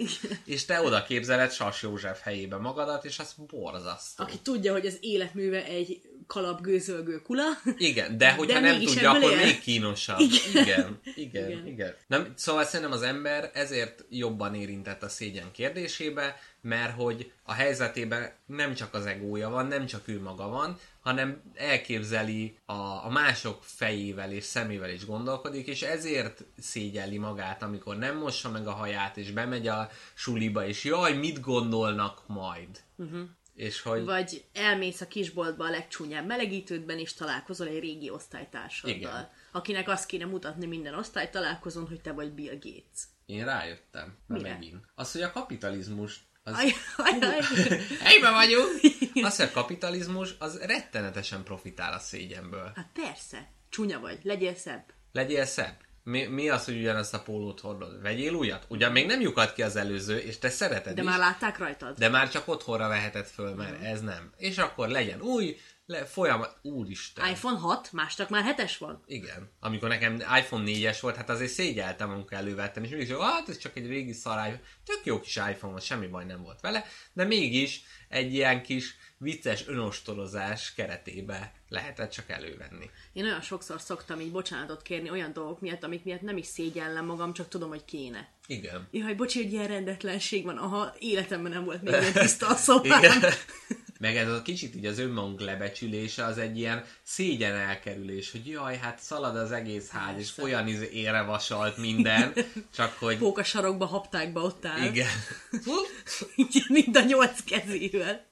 és te oda képzeled Sas József helyébe magadat, és az borzasztó. aki tudja, hogy az életműve egy kalapgőzölgő kula. Igen, de hogyha De nem tudja, akkor él. még kínosabb. Igen, igen, igen. Igen. igen. Nem, szóval szerintem az ember ezért jobban érintett a szégyen kérdésébe, mert hogy a helyzetében nem csak az egója van, nem csak ő maga van, hanem elképzeli a, a mások fejével és szemével is gondolkodik, és ezért szégyelli magát, amikor nem mossa meg a haját, és bemegy a suliba, és jaj, mit gondolnak majd. Uh-huh. És hogy... Vagy elmész a kisboltba a legcsúnyább melegítődben, és találkozol egy régi osztálytársaddal, Igen. akinek azt kéne mutatni minden osztálytalálkozón, hogy te vagy Bill Gates. Én rájöttem. Na Mire? megint. Az, hogy a kapitalizmus az... Aj, aj, aj. *laughs* Helyben vagyunk! Az, hogy a kapitalizmus az rettenetesen profitál a szégyenből. Hát persze, csúnya vagy, legyél szebb. Legyél szebb. Mi, mi az, hogy ugyanazt a pólót hordod? Vegyél újat? Ugyan még nem lyukadt ki az előző, és te szereted De is, már látták rajtad? de már csak otthonra veheted föl, mert Mhm. ez nem. És akkor legyen új, le, folyamat... Úristen. iPhone 6, másnak már 7-es van. Igen. Amikor nekem iPhone 4-es volt, hát azért szégyeltem, amikor elővettem, és mindig is, hát ez csak egy régi szar iPhone. Tök jó kis iPhone volt, semmi baj nem volt vele, de mégis egy ilyen kis vicces önostorozás keretébe lehetett csak elővenni. Én olyan sokszor szoktam így bocsánatot kérni olyan dolgok miatt, amik miatt nem is szégyellem magam, csak tudom, hogy kéne. Igen. Jaj, bocsi, hogy ilyen rendetlenség van. Aha, életemben nem volt még ilyen tiszta a szobám. *laughs* Meg ez a kicsit így az önmagunk lebecsülése, az egy ilyen szégyen elkerülés, hogy jaj, hát szalad az egész ház, és olyan izé ére vasalt minden, *laughs* csak hogy Póka sarokba, haptákba ott áll. igen. *laughs* Mind a nyolc kezével.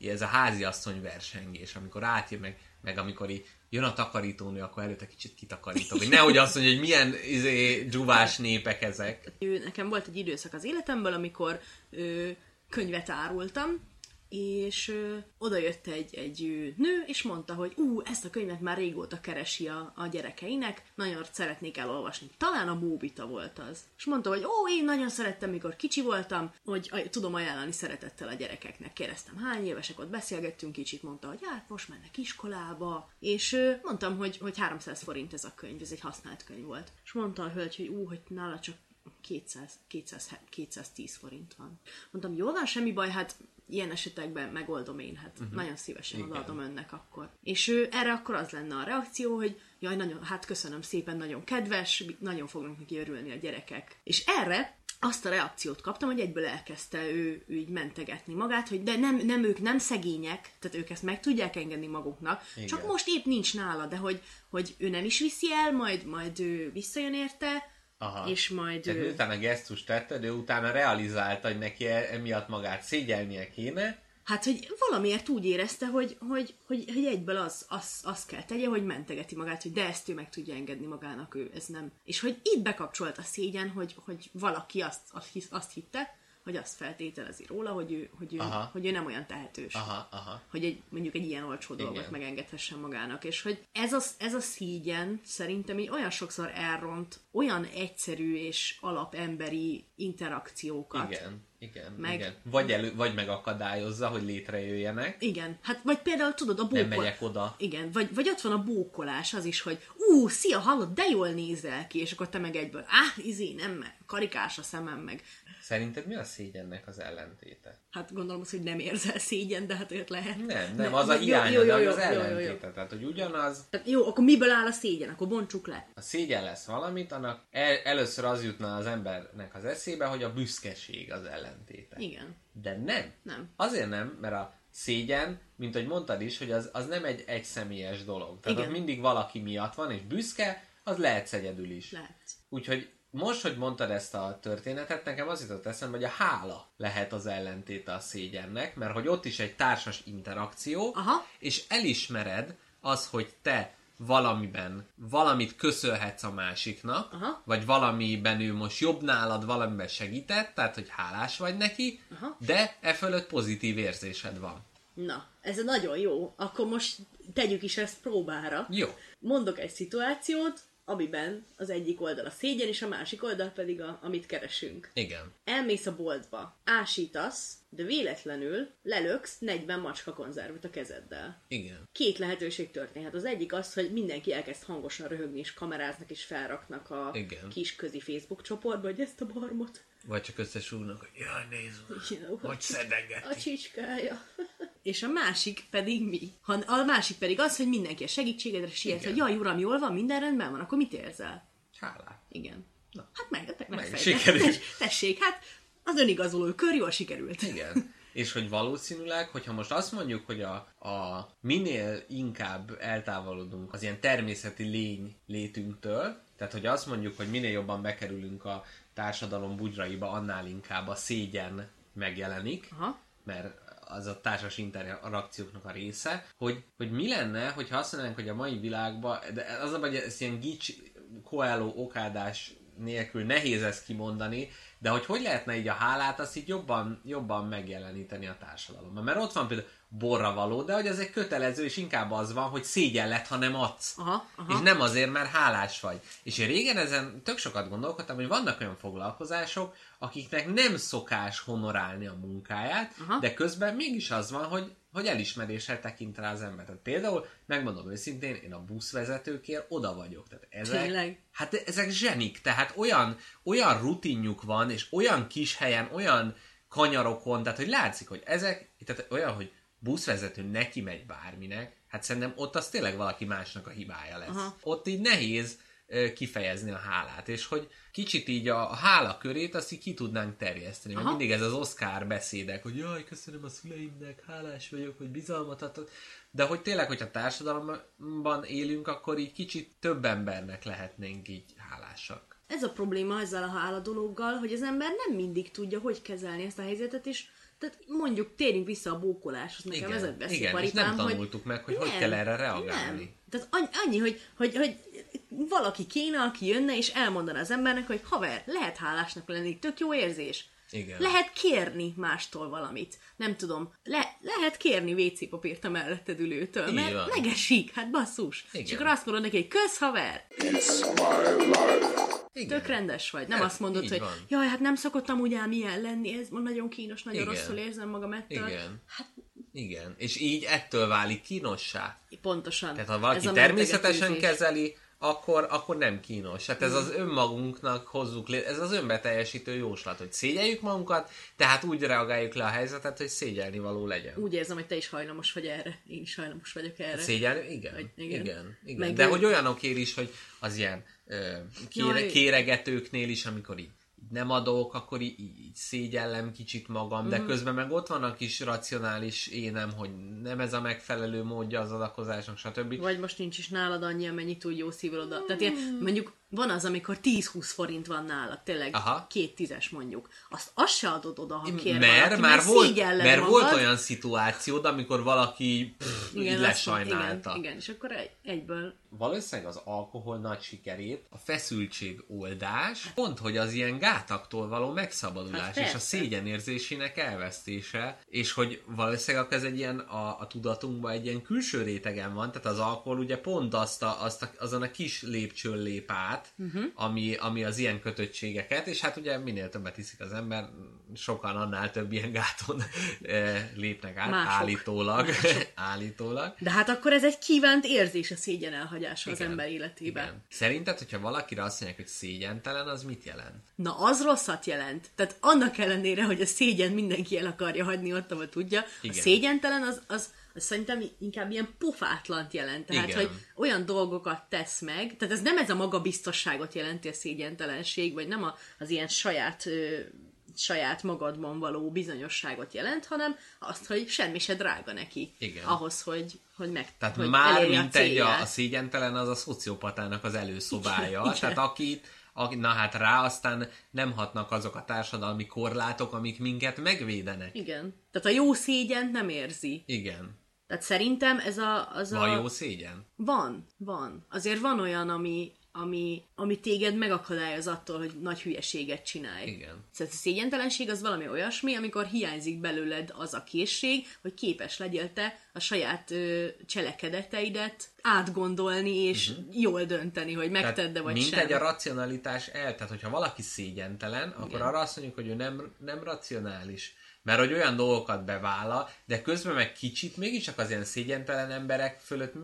ez a háziasszony versengés, amikor átjön meg, meg amikor így jön a takarítónő, akkor előtte kicsit kitakarítom. Hogy nehogy azt mondja, hogy milyen izé, dzsuvás népek ezek. Nekem volt egy időszak az életemből, amikor ö, könyvet árultam, és ö, oda jött egy, egy nő, és mondta, hogy ú, ezt a könyvet már régóta keresi a, a gyerekeinek, nagyon szeretnék elolvasni. Talán a Bóbita volt az. És mondta, hogy ó, én nagyon szerettem, mikor kicsi voltam, hogy aj, tudom ajánlani szeretettel a gyerekeknek. Kérdeztem, hány évesek, ott beszélgettünk kicsit, mondta, hogy hát most mennek iskolába, és ö, mondtam, hogy, hogy 300 forint ez a könyv, ez egy használt könyv volt. És mondta a hölgy, hogy ú, hogy nála csak 200, 200, 210 forint van. Mondtam, jól van, semmi baj, hát ilyen esetekben megoldom én, hát uh-huh. nagyon szívesen Igen. odaadom önnek akkor. És ő, erre akkor az lenne a reakció, hogy jaj, nagyon, hát köszönöm szépen, nagyon kedves, nagyon fognak neki örülni a gyerekek. És erre azt a reakciót kaptam, hogy egyből elkezdte ő, ő így mentegetni magát, hogy de nem, nem ők nem szegények, tehát ők ezt meg tudják engedni maguknak, Igen. csak most épp nincs nála, de hogy, hogy ő nem is viszi el, majd, majd ő visszajön érte, Aha. és majd Tehát ő... miután a gesztus tette, de utána realizálta, hogy neki e- emiatt magát szégyelnie kéne, Hát, hogy valamiért úgy érezte, hogy, hogy, hogy, hogy egyből az, az, az kell tegye, hogy mentegeti magát, hogy de ezt ő meg tudja engedni magának, ő ez nem. És hogy itt bekapcsolt a szégyen, hogy, hogy valaki azt, azt, azt hitte, hogy azt feltételezi róla, hogy ő, hogy ő, Aha. hogy ő nem olyan tehetős. aha, aha. Hogy egy, mondjuk egy ilyen olcsó dolgot Igen. megengedhessen magának. És hogy ez a, ez a szígyen szerintem így olyan sokszor elront olyan egyszerű és alapemberi interakciókat. Igen, igen, Meg- igen. Vagy, elő, vagy megakadályozza, hogy létrejöjjenek. Igen, hát vagy például tudod, a Nem bókol... megyek oda. Igen, vagy, vagy ott van a bókolás az is, hogy ú, szia, hallod, de jól nézel ki, és akkor te meg egyből, áh, izé, nem, meg, karikás a szemem, meg. Szerinted mi a szégyennek az ellentéte? Hát gondolom az, hogy nem érzel szégyen, de hát olyat lehet. Nem, nem, Ne- az a hiány, jó, jó, jó, az ellentéte. Tehát, hogy ugyanaz, Tehát jó, akkor miből áll a szégyen? Akkor bontsuk le. a szégyen lesz valamit, annak el, először az jutna az embernek az eszébe, hogy a büszkeség az ellentéte. Igen. De nem. Nem. Azért nem, mert a szégyen, mint ahogy mondtad is, hogy az, az nem egy egyszemélyes dolog. Tehát Igen. mindig valaki miatt van, és büszke, az lehetsz egyedül is. Lehet. Úgyhogy most, hogy mondtad ezt a történetet, nekem az jutott eszembe, hogy a hála lehet az ellentéte a szégyennek, mert hogy ott is egy társas interakció, Aha. és elismered az, hogy te valamiben, valamit köszönhetsz a másiknak, Aha. vagy valamiben ő most jobb nálad, valamiben segített, tehát hogy hálás vagy neki, Aha. de e fölött pozitív érzésed van. Na, ez nagyon jó. Akkor most tegyük is ezt próbára. Jó. Mondok egy szituációt, amiben az egyik oldal a szégyen, és a másik oldal pedig a, amit keresünk. Igen. Elmész a boltba, ásítasz, de véletlenül lelöksz 40 macska konzervet a kezeddel. Igen. Két lehetőség történhet. Az egyik az, hogy mindenki elkezd hangosan röhögni, és kameráznak, és felraknak a Igen. kis közi Facebook csoportba, hogy ezt a barmot. Vagy csak összesúgnak, hogy jaj, nézd, Jó, hogy szedegeti. A csicskája. *laughs* és a másik pedig mi? Ha a másik pedig az, hogy mindenki a segítségedre siet, Igen. hogy jaj, uram, jól van, minden rendben van, akkor mit érzel? Hálát. Igen. Na. Hát meg, meg, Meg, meg sikerült. *laughs* Tessék, hát az önigazoló kör jól sikerült. Igen. És hogy valószínűleg, hogyha most azt mondjuk, hogy a, a minél inkább eltávolodunk az ilyen természeti lény létünktől, tehát hogy azt mondjuk, hogy minél jobban bekerülünk a társadalom bugyraiba, annál inkább a szégyen megjelenik, Aha. mert az a társas interakcióknak a része, hogy, hogy mi lenne, hogyha azt mondanánk, hogy a mai világban, de az a baj, hogy ez ilyen gics, koáló, okádás nélkül nehéz ezt kimondani, de hogy hogy lehetne így a hálát, azt így jobban, jobban megjeleníteni a társadalomban. Mert ott van például borra való, de hogy ez egy kötelező, és inkább az van, hogy szégyen lett, ha nem adsz. Aha, aha. És nem azért, mert hálás vagy. És én régen ezen tök sokat gondolkodtam, hogy vannak olyan foglalkozások, akiknek nem szokás honorálni a munkáját, Aha. de közben mégis az van, hogy, hogy elismeréssel tekint rá az ember. Tehát például, megmondom őszintén, én a buszvezetőkért oda vagyok. Tehát ezek, Tényleg? Hát ezek zsenik, tehát olyan, olyan rutinjuk van, és olyan kis helyen, olyan kanyarokon, tehát hogy látszik, hogy ezek, tehát olyan, hogy buszvezető neki megy bárminek, hát szerintem ott az tényleg valaki másnak a hibája lesz. Aha. Ott így nehéz kifejezni a hálát, és hogy kicsit így a, a hála körét azt így ki tudnánk terjeszteni. Mert mindig ez az Oscar beszédek, hogy jaj, köszönöm a szüleimnek, hálás vagyok, hogy bizalmat adtak. De hogy tényleg, hogyha társadalomban élünk, akkor így kicsit több embernek lehetnénk így hálásak. Ez a probléma ezzel a hála dologgal, hogy az ember nem mindig tudja, hogy kezelni ezt a helyzetet, és tehát mondjuk térjünk vissza a bókoláshoz, nekem Igen, ez a igen, és nem tanultuk meg, hogy hogy kell erre reagálni. Nem. Tehát annyi, annyi hogy, hogy, hogy valaki kéne, aki jönne, és elmondaná az embernek, hogy haver, lehet hálásnak lenni, tök jó érzés. Igen. Lehet kérni mástól valamit. Nem tudom, le, lehet kérni WC papírt a melletted ülőtől, mert van. megesik, hát basszus. Igen. És akkor azt mondod neki, hogy kösz haver, Igen. tök rendes vagy. Nem Hát, azt mondod, hogy van. jaj, hát nem szokottam úgy ám ilyen lenni, ez ma nagyon kínos, nagyon Igen. rosszul érzem magam ettől. Igen. Hát Igen. És így ettől válik kínossá. pontosan. Tehát ha valaki természetesen kezeli, akkor, akkor nem kínos. Hát ez az önmagunknak hozzuk lé- ez az önbeteljesítő jóslat, hogy szégyeljük magunkat, tehát úgy reagáljuk le a helyzetet, hogy szégyelni való legyen. Úgy érzem, hogy te is hajlamos vagy erre. Én is hajlamos vagyok erre. Szégyelni? Igen. Hogy- igen. igen. igen. Meg De ő- hogy olyanokért is, hogy az ilyen ö, kére, Jaj. kéregetőknél is, amikor így nem adok, akkor így, így szégyellem kicsit magam, de Mhm. közben meg ott van a kis racionális énem, hogy nem ez a megfelelő módja az adakozásnak, stb. Vagy most nincs is nálad annyi, amennyi túl jó szívvel oda. Tehát ilyen, mondjuk van az, amikor 10-20 forint van nálad, tényleg Aha. két tízes mondjuk. Azt, azt se adod oda, ha kér mert, valaki, már volt, mert magad. volt olyan szituációd, amikor valaki pff, így azt- lesajnálta. Igen, igen, és akkor egy, egyből valószínűleg az alkohol nagy sikerét, a feszültség oldás, pont, hogy az ilyen gátaktól való megszabadulás, Hát és a szégyenérzésének elvesztése, és hogy valószínűleg akkor ez egy ilyen, a, a tudatunkban egy ilyen külső rétegen van, tehát az alkohol ugye pont azt a, azt a, azon a kis lépcsőn lép át, Mhm. uh-huh. ami, ami az ilyen kötöttségeket, és hát ugye minél többet iszik az ember, sokan annál több ilyen gáton eh, lépnek át, Mások. állítólag. *laughs* állítólag. De hát akkor ez egy kívánt érzés a szégyen elhagyása az ember életében. Igen. Szerinted, hogyha valakire azt mondják, hogy szégyentelen, az mit jelent? Na, az rosszat jelent. Tehát annak ellenére, hogy a szégyen mindenki el akarja hagyni ott, ahol tudja, Igen. a szégyentelen az, az, az szerintem inkább ilyen pofátlant jelent. Tehát, Igen. hogy olyan dolgokat tesz meg, tehát ez nem ez a magabiztosságot jelenti a szégyentelenség, vagy nem a, az ilyen saját ö, saját magadban való bizonyosságot jelent, hanem azt, hogy semmi se drága neki. Igen. Ahhoz, hogy, hogy meg Tehát hogy már mint egy a, a szégyentelen, az a szociopatának az előszobája. Igen. Tehát akit, aki, na hát rá aztán nem hatnak azok a társadalmi korlátok, amik minket megvédenek. Igen. Tehát a jó szégyent nem érzi. Igen. Tehát szerintem ez a... Az Van a... jó szégyen? Van, van. Azért van olyan, ami, ami, ami téged megakadályoz attól, hogy nagy hülyeséget csinálj. Igen. Szóval a szégyentelenség az valami olyasmi, amikor hiányzik belőled az a készség, hogy képes legyél te a saját ö, cselekedeteidet átgondolni, és uh-huh. jól dönteni, hogy megtedd-e vagy mint sem. egy a racionalitás el, tehát hogyha valaki szégyentelen, akkor Igen. arra azt mondjuk, hogy ő nem, nem racionális. Mert hogy olyan dolgokat bevállal, de közben meg kicsit, mégiscsak az ilyen szégyentelen emberek fölött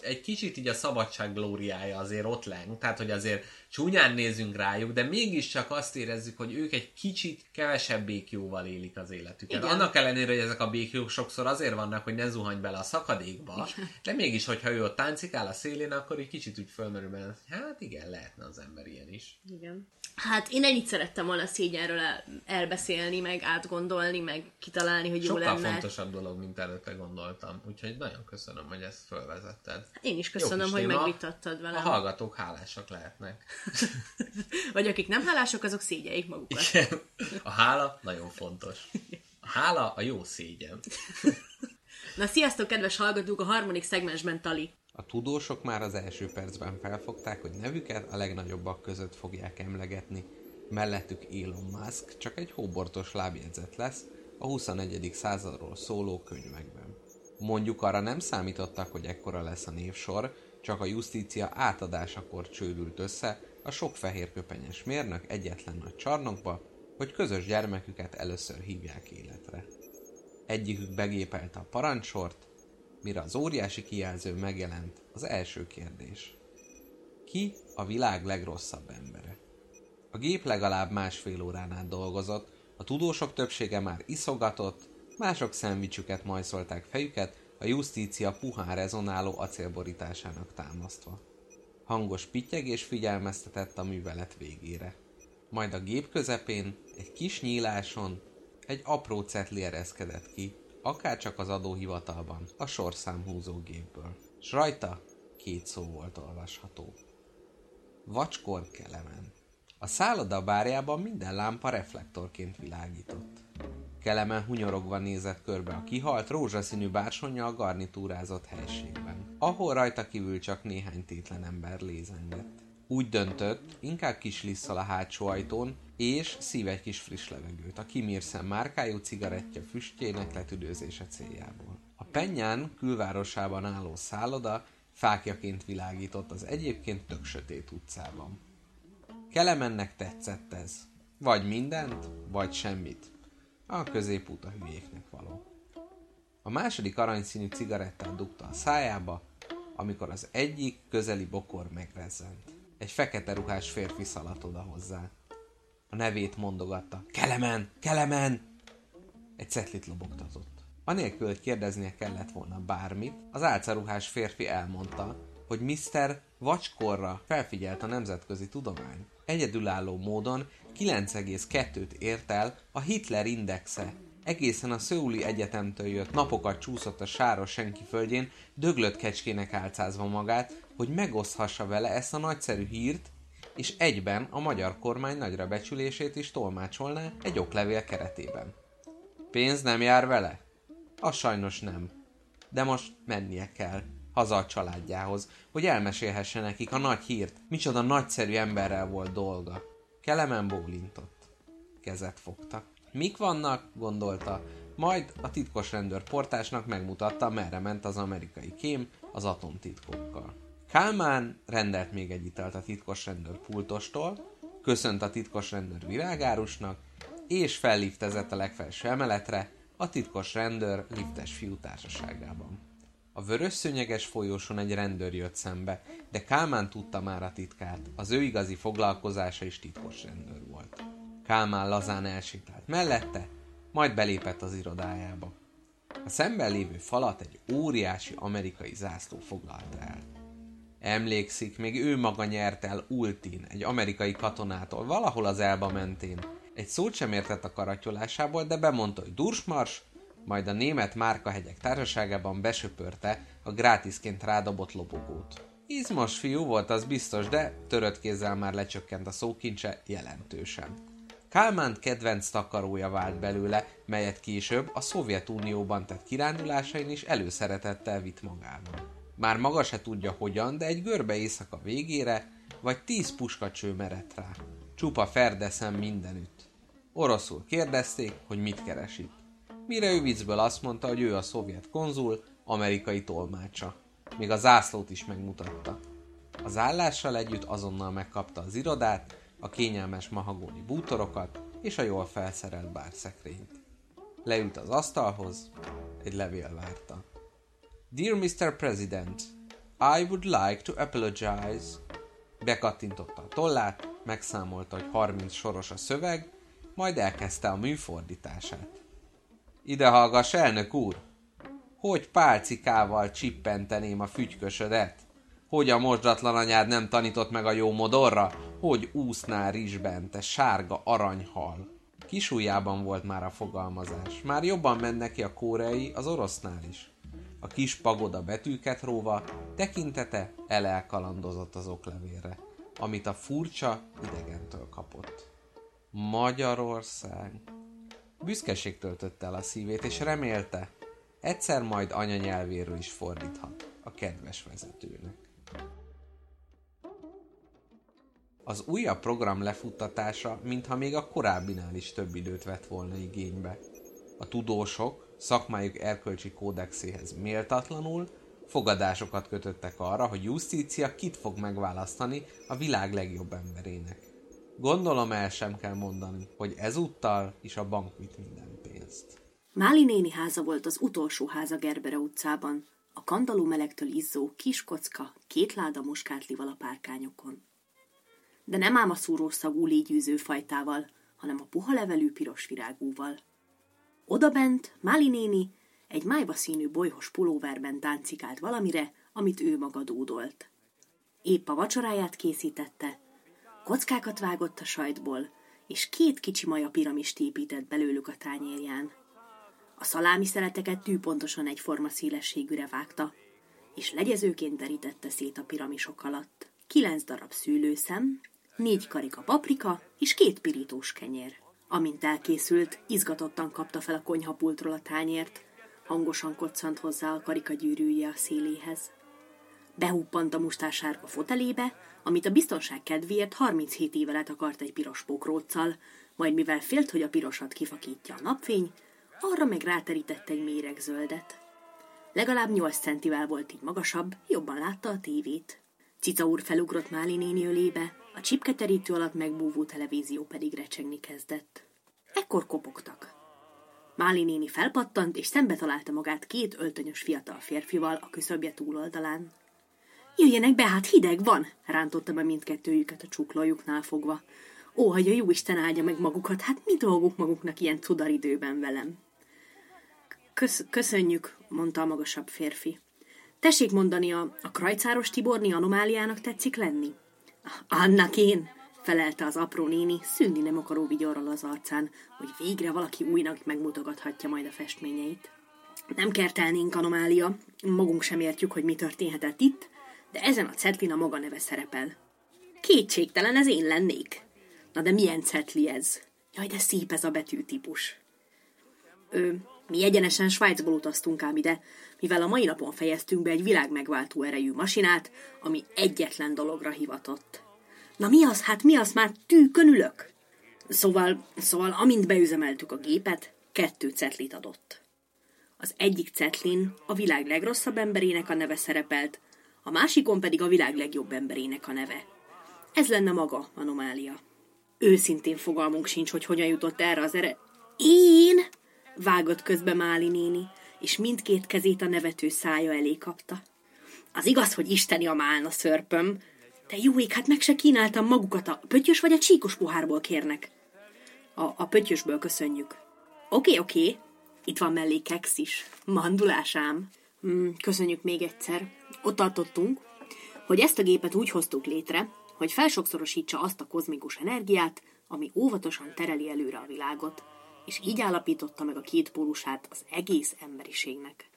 egy kicsit így a szabadság glóriája azért ott leng. Tehát, hogy azért csúnyán nézünk rájuk, de mégiscsak azt érezzük, hogy ők egy kicsit kevesebb békjóval élik az életüket. Igen. Annak ellenére, hogy ezek a békjók sokszor azért vannak, hogy ne zuhanj bele a szakadékba, de mégis, hogyha ő ott táncikál a szélén, akkor egy kicsit úgy fölmerül benne, hogy hát igen, lehetne az ember ilyen is. Igen. Hát én ennyit szerettem volna a szégyenről el, elbeszélni, meg átgondolni, meg kitalálni, hogy jó Sokkal lenne. fontosabb dolog, mint előtte gondoltam. Úgyhogy nagyon köszönöm, hogy ezt fölvezetted. Én is Jó köszönöm, kis hogy téma. megvitattad A velem. hallgatók hálásak lehetnek. *laughs* Vagy akik nem hálások, azok szégyeljék magukat. Igen. A hála nagyon fontos. A hála a jó szégyen. *laughs* Na sziasztok, kedves hallgatók, a harmadik szegmensben Tali. A tudósok már az első percben felfogták, hogy nevüket a legnagyobbak között fogják emlegetni. Mellettük Elon Musk csak egy hóbortos lábjegyzet lesz a 21. századról szóló könyvekben. Mondjuk arra nem számítottak, hogy ekkora lesz a névsor, csak a justícia átadásakor csődült össze a sok fehér köpenyes mérnök egyetlen nagy csarnokba, hogy közös gyermeküket először hívják életre. Egyikük begépelte a parancsort, mire az óriási kijelző megjelent az első kérdés. Ki a világ legrosszabb embere? A gép legalább másfél órán át dolgozott, a tudósok többsége már iszogatott, mások szendvicsüket majszolták fejüket, a justícia puhán rezonáló acélborításának támasztva. Hangos pittyegés figyelmeztetett a művelet végére. Majd a gép közepén, egy kis nyíláson, egy apró cetli ereszkedett ki, akárcsak az adóhivatalban, a sorszámhúzó gépből. S rajta két szó volt olvasható. Vacskor kelemen. A szálloda bárjában minden lámpa reflektorként világított. Kelemen hunyorogva nézett körbe a kihalt, rózsaszínű bársonyjal garnitúrázott helységben, ahol rajta kívül csak néhány tétlen ember lézengett. Úgy döntött, inkább kis lisszal a hátsó ajtón, és szív egy kis friss levegőt a Kimirszem márkájú cigarettja füstjének letüdőzése céljából. A Penyán külvárosában álló szálloda fákjaként világított az egyébként tök sötét utcában. Kelemennek tetszett ez. Vagy mindent, vagy semmit. A középút a hülyéknek való. A második aranyszínű cigarettát dugta a szájába, amikor az egyik közeli bokor megrezzent. Egy fekete ruhás férfi szaladt oda hozzá. A nevét mondogatta. Kelemen! Kelemen! Egy cetlit lobogtatott. Anélkül, hogy kérdeznie kellett volna bármit, az álcaruhás férfi elmondta, hogy Mr. Vacskorra felfigyelt a nemzetközi tudomány. Egyedülálló módon 9,2-t ért el a Hitler indexe. Egészen a Szöuli Egyetemtől jött napokat csúszott a sáros senki földjén, döglött kecskének álcázva magát, hogy megoszthassa vele ezt a nagyszerű hírt, és egyben a magyar kormány nagyra becsülését is tolmácsolná egy oklevél keretében. Pénz nem jár vele? Az sajnos nem. De most mennie kell, haza a családjához, hogy elmesélhesse nekik a nagy hírt, micsoda nagyszerű emberrel volt dolga. Kelemen bólintott. Kezet fogta. Mik vannak, gondolta, majd a titkos rendőr portásnak megmutatta, merre ment az amerikai kém az atomtitkokkal. Kálmán rendelt még egy italt a titkos rendőr pultostól, köszönt a titkos rendőr virágárusnak, és felliftezett a legfelső emeletre a titkos rendőr liftes fiú társaságában. A vörös szőnyeges folyóson egy rendőr jött szembe, de Kálmán tudta már a titkát, az ő igazi foglalkozása is titkos rendőr volt. Kálmán lazán elsétált mellette, majd belépett az irodájába. A szemben lévő falat egy óriási amerikai zászló foglalta el. Emlékszik, még ő maga nyert el Ultin, egy amerikai katonától, valahol az Elba mentén. Egy szót sem értett a karatyolásából, de bemondta, hogy dursmars, majd a német márkahegyek társaságában besöpörte a grátiszként rádobott lobogót. Izmos fiú volt, az biztos, de törött kézzel már lecsökkent a szókincse jelentősen. Kálmán kedvenc takarója vált belőle, melyet később a Szovjetunióban tett kirándulásain is előszeretettel vitt magával. Már maga se tudja hogyan, de egy görbe éjszaka végére, vagy tíz puskacső merett rá. Csupa ferdeszem mindenütt. Oroszul kérdezték, hogy mit keres itt. Mire ő viccből azt mondta, hogy ő a szovjet konzul, amerikai tolmácsa. Még a zászlót is megmutatta. Az állással együtt azonnal megkapta az irodát, a kényelmes mahagóni bútorokat és a jól felszerelt bárszekrényt. Leült az asztalhoz, egy levél várta. Dear Mr. President, I would like to apologize. Bekattintotta a tollát, megszámolta, hogy 30 soros a szöveg, majd elkezdte a műfordítását. Ide hallgass, elnök úr! Hogy pálcikával csippenteném a fügykösödet? Hogy a mosdatlan anyád nem tanított meg a jó modorra? Hogy úsznál rizsben, te sárga aranyhal? Kisújjában volt már a fogalmazás. Már jobban ment neki a kórei az orosznál is. A kis pagoda betűket róva, tekintete elelkalandozott az oklevélre, amit a furcsa idegentől kapott. Magyarország. Büszkeség töltötte el a szívét, és remélte, egyszer majd anyanyelvéről is fordíthat a kedves vezetőnek. Az újabb program lefuttatása, mintha még a korábbinál is több időt vett volna igénybe. A tudósok szakmájuk erkölcsi kódexéhez méltatlanul fogadásokat kötöttek arra, hogy Justícia kit fog megválasztani a világ legjobb emberének. Gondolom el sem kell mondani, hogy ezúttal is a bank vitt minden pénzt. Máli néni háza volt az utolsó háza Gerbere utcában, a kandaló melegtől izzó kis kocka, két láda muskátlival a párkányokon. De nem ám a szúrószagú légyűző fajtával, hanem a puha levelű piros virágúval. Odabent Máli néni egy májba színű bolyhos pulóverben táncikált valamire, amit ő maga dúdolt. Épp a vacsoráját készítette, kockákat vágott a sajtból, és két kicsi maja piramist épített belőlük a tányérján. A szalámi szeleteket tűpontosan egyforma szélességűre vágta, és legyezőként terítette szét a piramisok alatt. Kilenc darab szűlőszem, négy karika paprika és két pirítós kenyér. Amint elkészült, izgatottan kapta fel a konyhapultról a tányért, hangosan koccant hozzá a karika gyűrűje a széléhez. Behuppant a mustásárga fotelébe, amit a biztonság kedvéért 37 éve letakart egy piros pókróccal, majd mivel félt, hogy a pirosat kifakítja a napfény, arra meg ráterített egy méregzöldet. Legalább 8 centivel volt így magasabb, jobban látta a tévét. Cica úr felugrott Máli néni ölébe, a csipketerítő alatt megbúvó televízió pedig recsegni kezdett. Ekkor kopogtak. Máli néni felpattant, és szembe találta magát két öltönyös fiatal férfival a küszöbje túloldalán. Jöjjenek be, hát hideg van, rántotta be mindkettőjüket a csuklójuknál fogva. Ó, hogy a jó Isten áldja meg magukat, hát mi dolguk maguknak ilyen cudaridőben velem? Kösz, köszönjük, mondta a magasabb férfi. Tessék mondani, a, a krajcáros Tiborni anomáliának tetszik lenni? Annak én, felelte az apró néni, szűnni nem akaró vigyorral az arcán, hogy végre valaki újnak megmutogathatja majd a festményeit. Nem kertelnénk anomália, magunk sem értjük, hogy mi történhetett itt, de ezen a cetlin a maga neve szerepel. Kétségtelen ez én lennék. Na de milyen cetli ez? Jaj, de szép ez a betűtípus. Ö, mi egyenesen Svájcból utaztunk ám ide, mivel a mai napon fejeztünk be egy világmegváltó erejű masinát, ami egyetlen dologra hivatott. Na mi az, hát mi az, már tűkön ülök? Szóval, szóval amint beüzemeltük a gépet, kettő cetlit adott. Az egyik cetlin a világ legrosszabb emberének a neve szerepelt, a másikon pedig a világ legjobb emberének a neve. Ez lenne maga anomália. Őszintén fogalmunk sincs, hogy hogyan jutott erre az ere... Én? Vágott közbe Máli néni, és mindkét kezét a nevető szája elé kapta. Az igaz, hogy isteni a málna szörpöm, de jó ég, hát meg se kínáltam magukat, a pöttyös vagy a csíkos pohárból kérnek. A, a pöttyösből köszönjük. Oké, oké, itt van mellé keksz is. Mandulásám. Mm, köszönjük még egyszer. Ott tartottunk, hogy ezt a gépet úgy hoztuk létre, hogy felsokszorosítsa azt a kozmikus energiát, ami óvatosan tereli előre a világot, és így állapította meg a két pólusát az egész emberiségnek.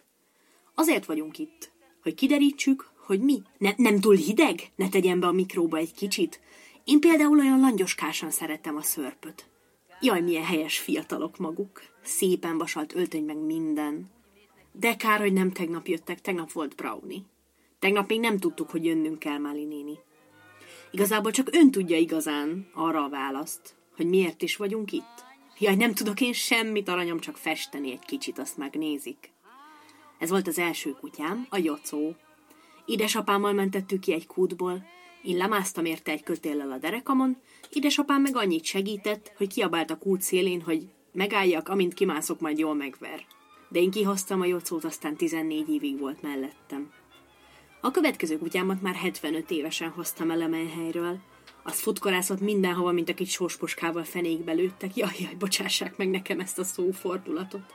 Azért vagyunk itt, hogy kiderítsük, hogy mi? Ne, nem túl hideg? Ne tegyen be a mikróba egy kicsit? Én például olyan langyoskásan szerettem a szörpöt. Jaj, milyen helyes fiatalok maguk. Szépen vasalt öltöny meg minden. De kár, hogy nem tegnap jöttek, tegnap volt brownie. Tegnap még nem tudtuk, hogy jönnünk kell, Máli néni. Igazából csak ön tudja igazán arra a választ, hogy miért is vagyunk itt. Jaj, nem tudok én semmit, aranyom, csak festeni egy kicsit, azt megnézik. Ez volt az első kutyám, a Jocó. Édesapámmal mentettük ki egy kútból, én lemásztam érte egy kötéllel a derekamon, édesapám meg annyit segített, hogy kiabált a kút szélén, hogy megálljak, amint kimászok, majd jól megver. De én kihoztam a Jocót, aztán 14 évig volt mellettem. A következő kutyámat már 75 évesen hoztam el a helyről. Az futkorászott mindenhova, mint a kis sósposkával fenékbe lőttek. Jaj, jaj, bocsássák meg nekem ezt a szófordulatot.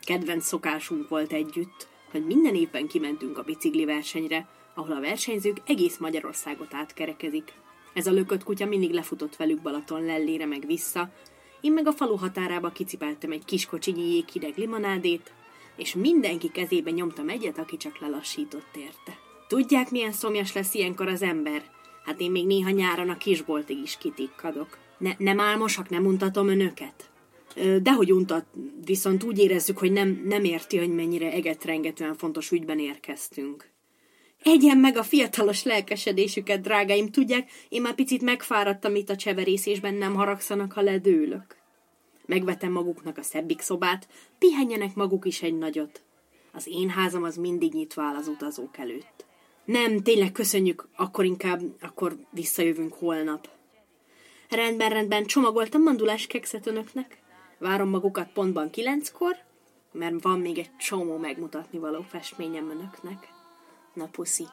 Kedvenc szokásunk volt együtt, hogy minden évben kimentünk a bicikli versenyre, ahol a versenyzők egész Magyarországot átkerekezik. Ez a lökött kutya mindig lefutott velük Balaton lellére meg vissza, én meg a falu határába kicipeltem egy kis kocsinyi jéghideg limonádét, és mindenki kezébe nyomtam egyet, aki csak lelassított érte. Tudják, milyen szomjas lesz ilyenkor az ember? Hát én még néha nyáron a kisboltig is kitikkadok. Ne, nem álmosak, nem untatom önöket? Dehogy untat, viszont úgy érezzük, hogy nem, nem érti, hogy mennyire egetrengetően fontos ügyben érkeztünk. Egyen meg a fiatalos lelkesedésüket, drágáim, tudják, én már picit megfáradtam itt a cseverészésben, nem haragszanak, ha ledőlök. Megvetem maguknak a szebbik szobát, pihenjenek maguk is egy nagyot. Az én házam az mindig nyitva áll az utazók előtt. Nem, tényleg köszönjük, akkor inkább, akkor visszajövünk holnap. Rendben, rendben, csomagoltam mandulás kekszet önöknek. Várom magukat pontban kilenckor, mert van még egy csomó megmutatni való festményem önöknek. Na puszi.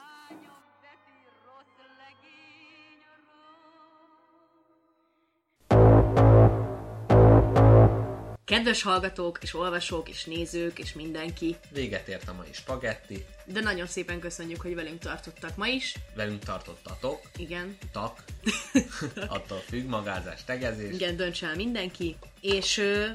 Kedves hallgatók, és olvasók, és nézők, és mindenki, Véget ért a mai spagetti, de nagyon szépen köszönjük, hogy velünk tartottak ma is. velünk tartottatok, Igen, tak, *laughs* attól függ, magázás, tegezés. igen, dönts el mindenki. És ö,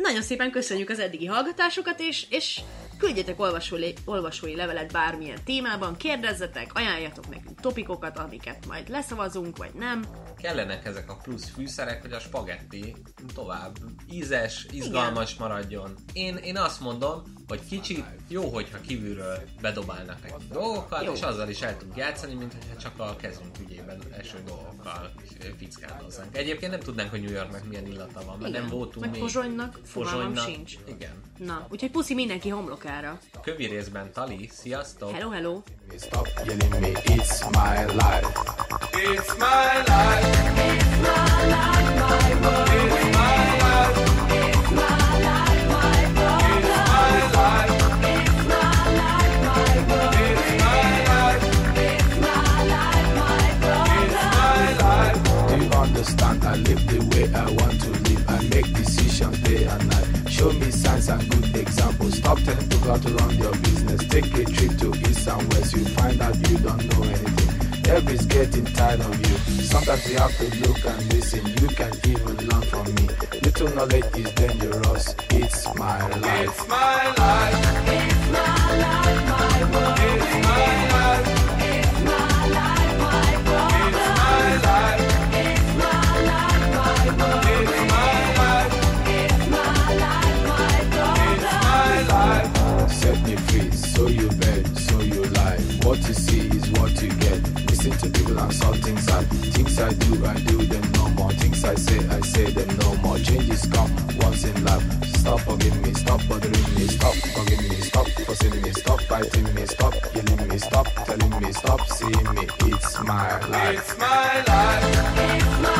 nagyon szépen köszönjük az eddigi hallgatásokat, és, és küldjetek olvasói, olvasói levelet bármilyen témában, kérdezzetek, ajánljatok nekünk topikokat, amiket majd leszavazunk, vagy nem. Kellenek ezek a plusz fűszerek, hogy a spagetti tovább ízes, izgalmas maradjon. Én, én azt mondom, hogy kicsit jó, hogyha kívülről bedobálnak nekünk dolgokat, Jó. és azzal is el tudunk játszani, mint hogyha csak a kezünk ügyében eső dolgokkal fickádozzánk. Egyébként nem tudnánk, hogy New Yorknak milyen illata van, mert Igen. nem voltunk Meg még. Pozsonynak fogalmam sincs. Igen. Na, úgyhogy puszi mindenki homlokára. Kövi részben Tali, sziasztok! Hello, hello! Stop yelling me, it's my life. It's my life. It's my life, my world. It's my life. Live the way I want to live. I make decisions day and night. Show me signs and good examples. Stop telling people how to run your business. Take a trip to east and west. You find out you don't know anything. Everybody's getting tired of you. Sometimes you have to look and listen. You can even learn from me. Little knowledge is dangerous. It's my life. It's my life. It's my life, my world. It's my people things I things I do, I do them no more. Things I say, I say them no more. Changes come once in life. Stop forgiving me, stop bothering me, stop forgiving me, stop forcing me, stop fighting me, stop yelling me, stop telling me, stop seeing me. It's my life. It's my life. It's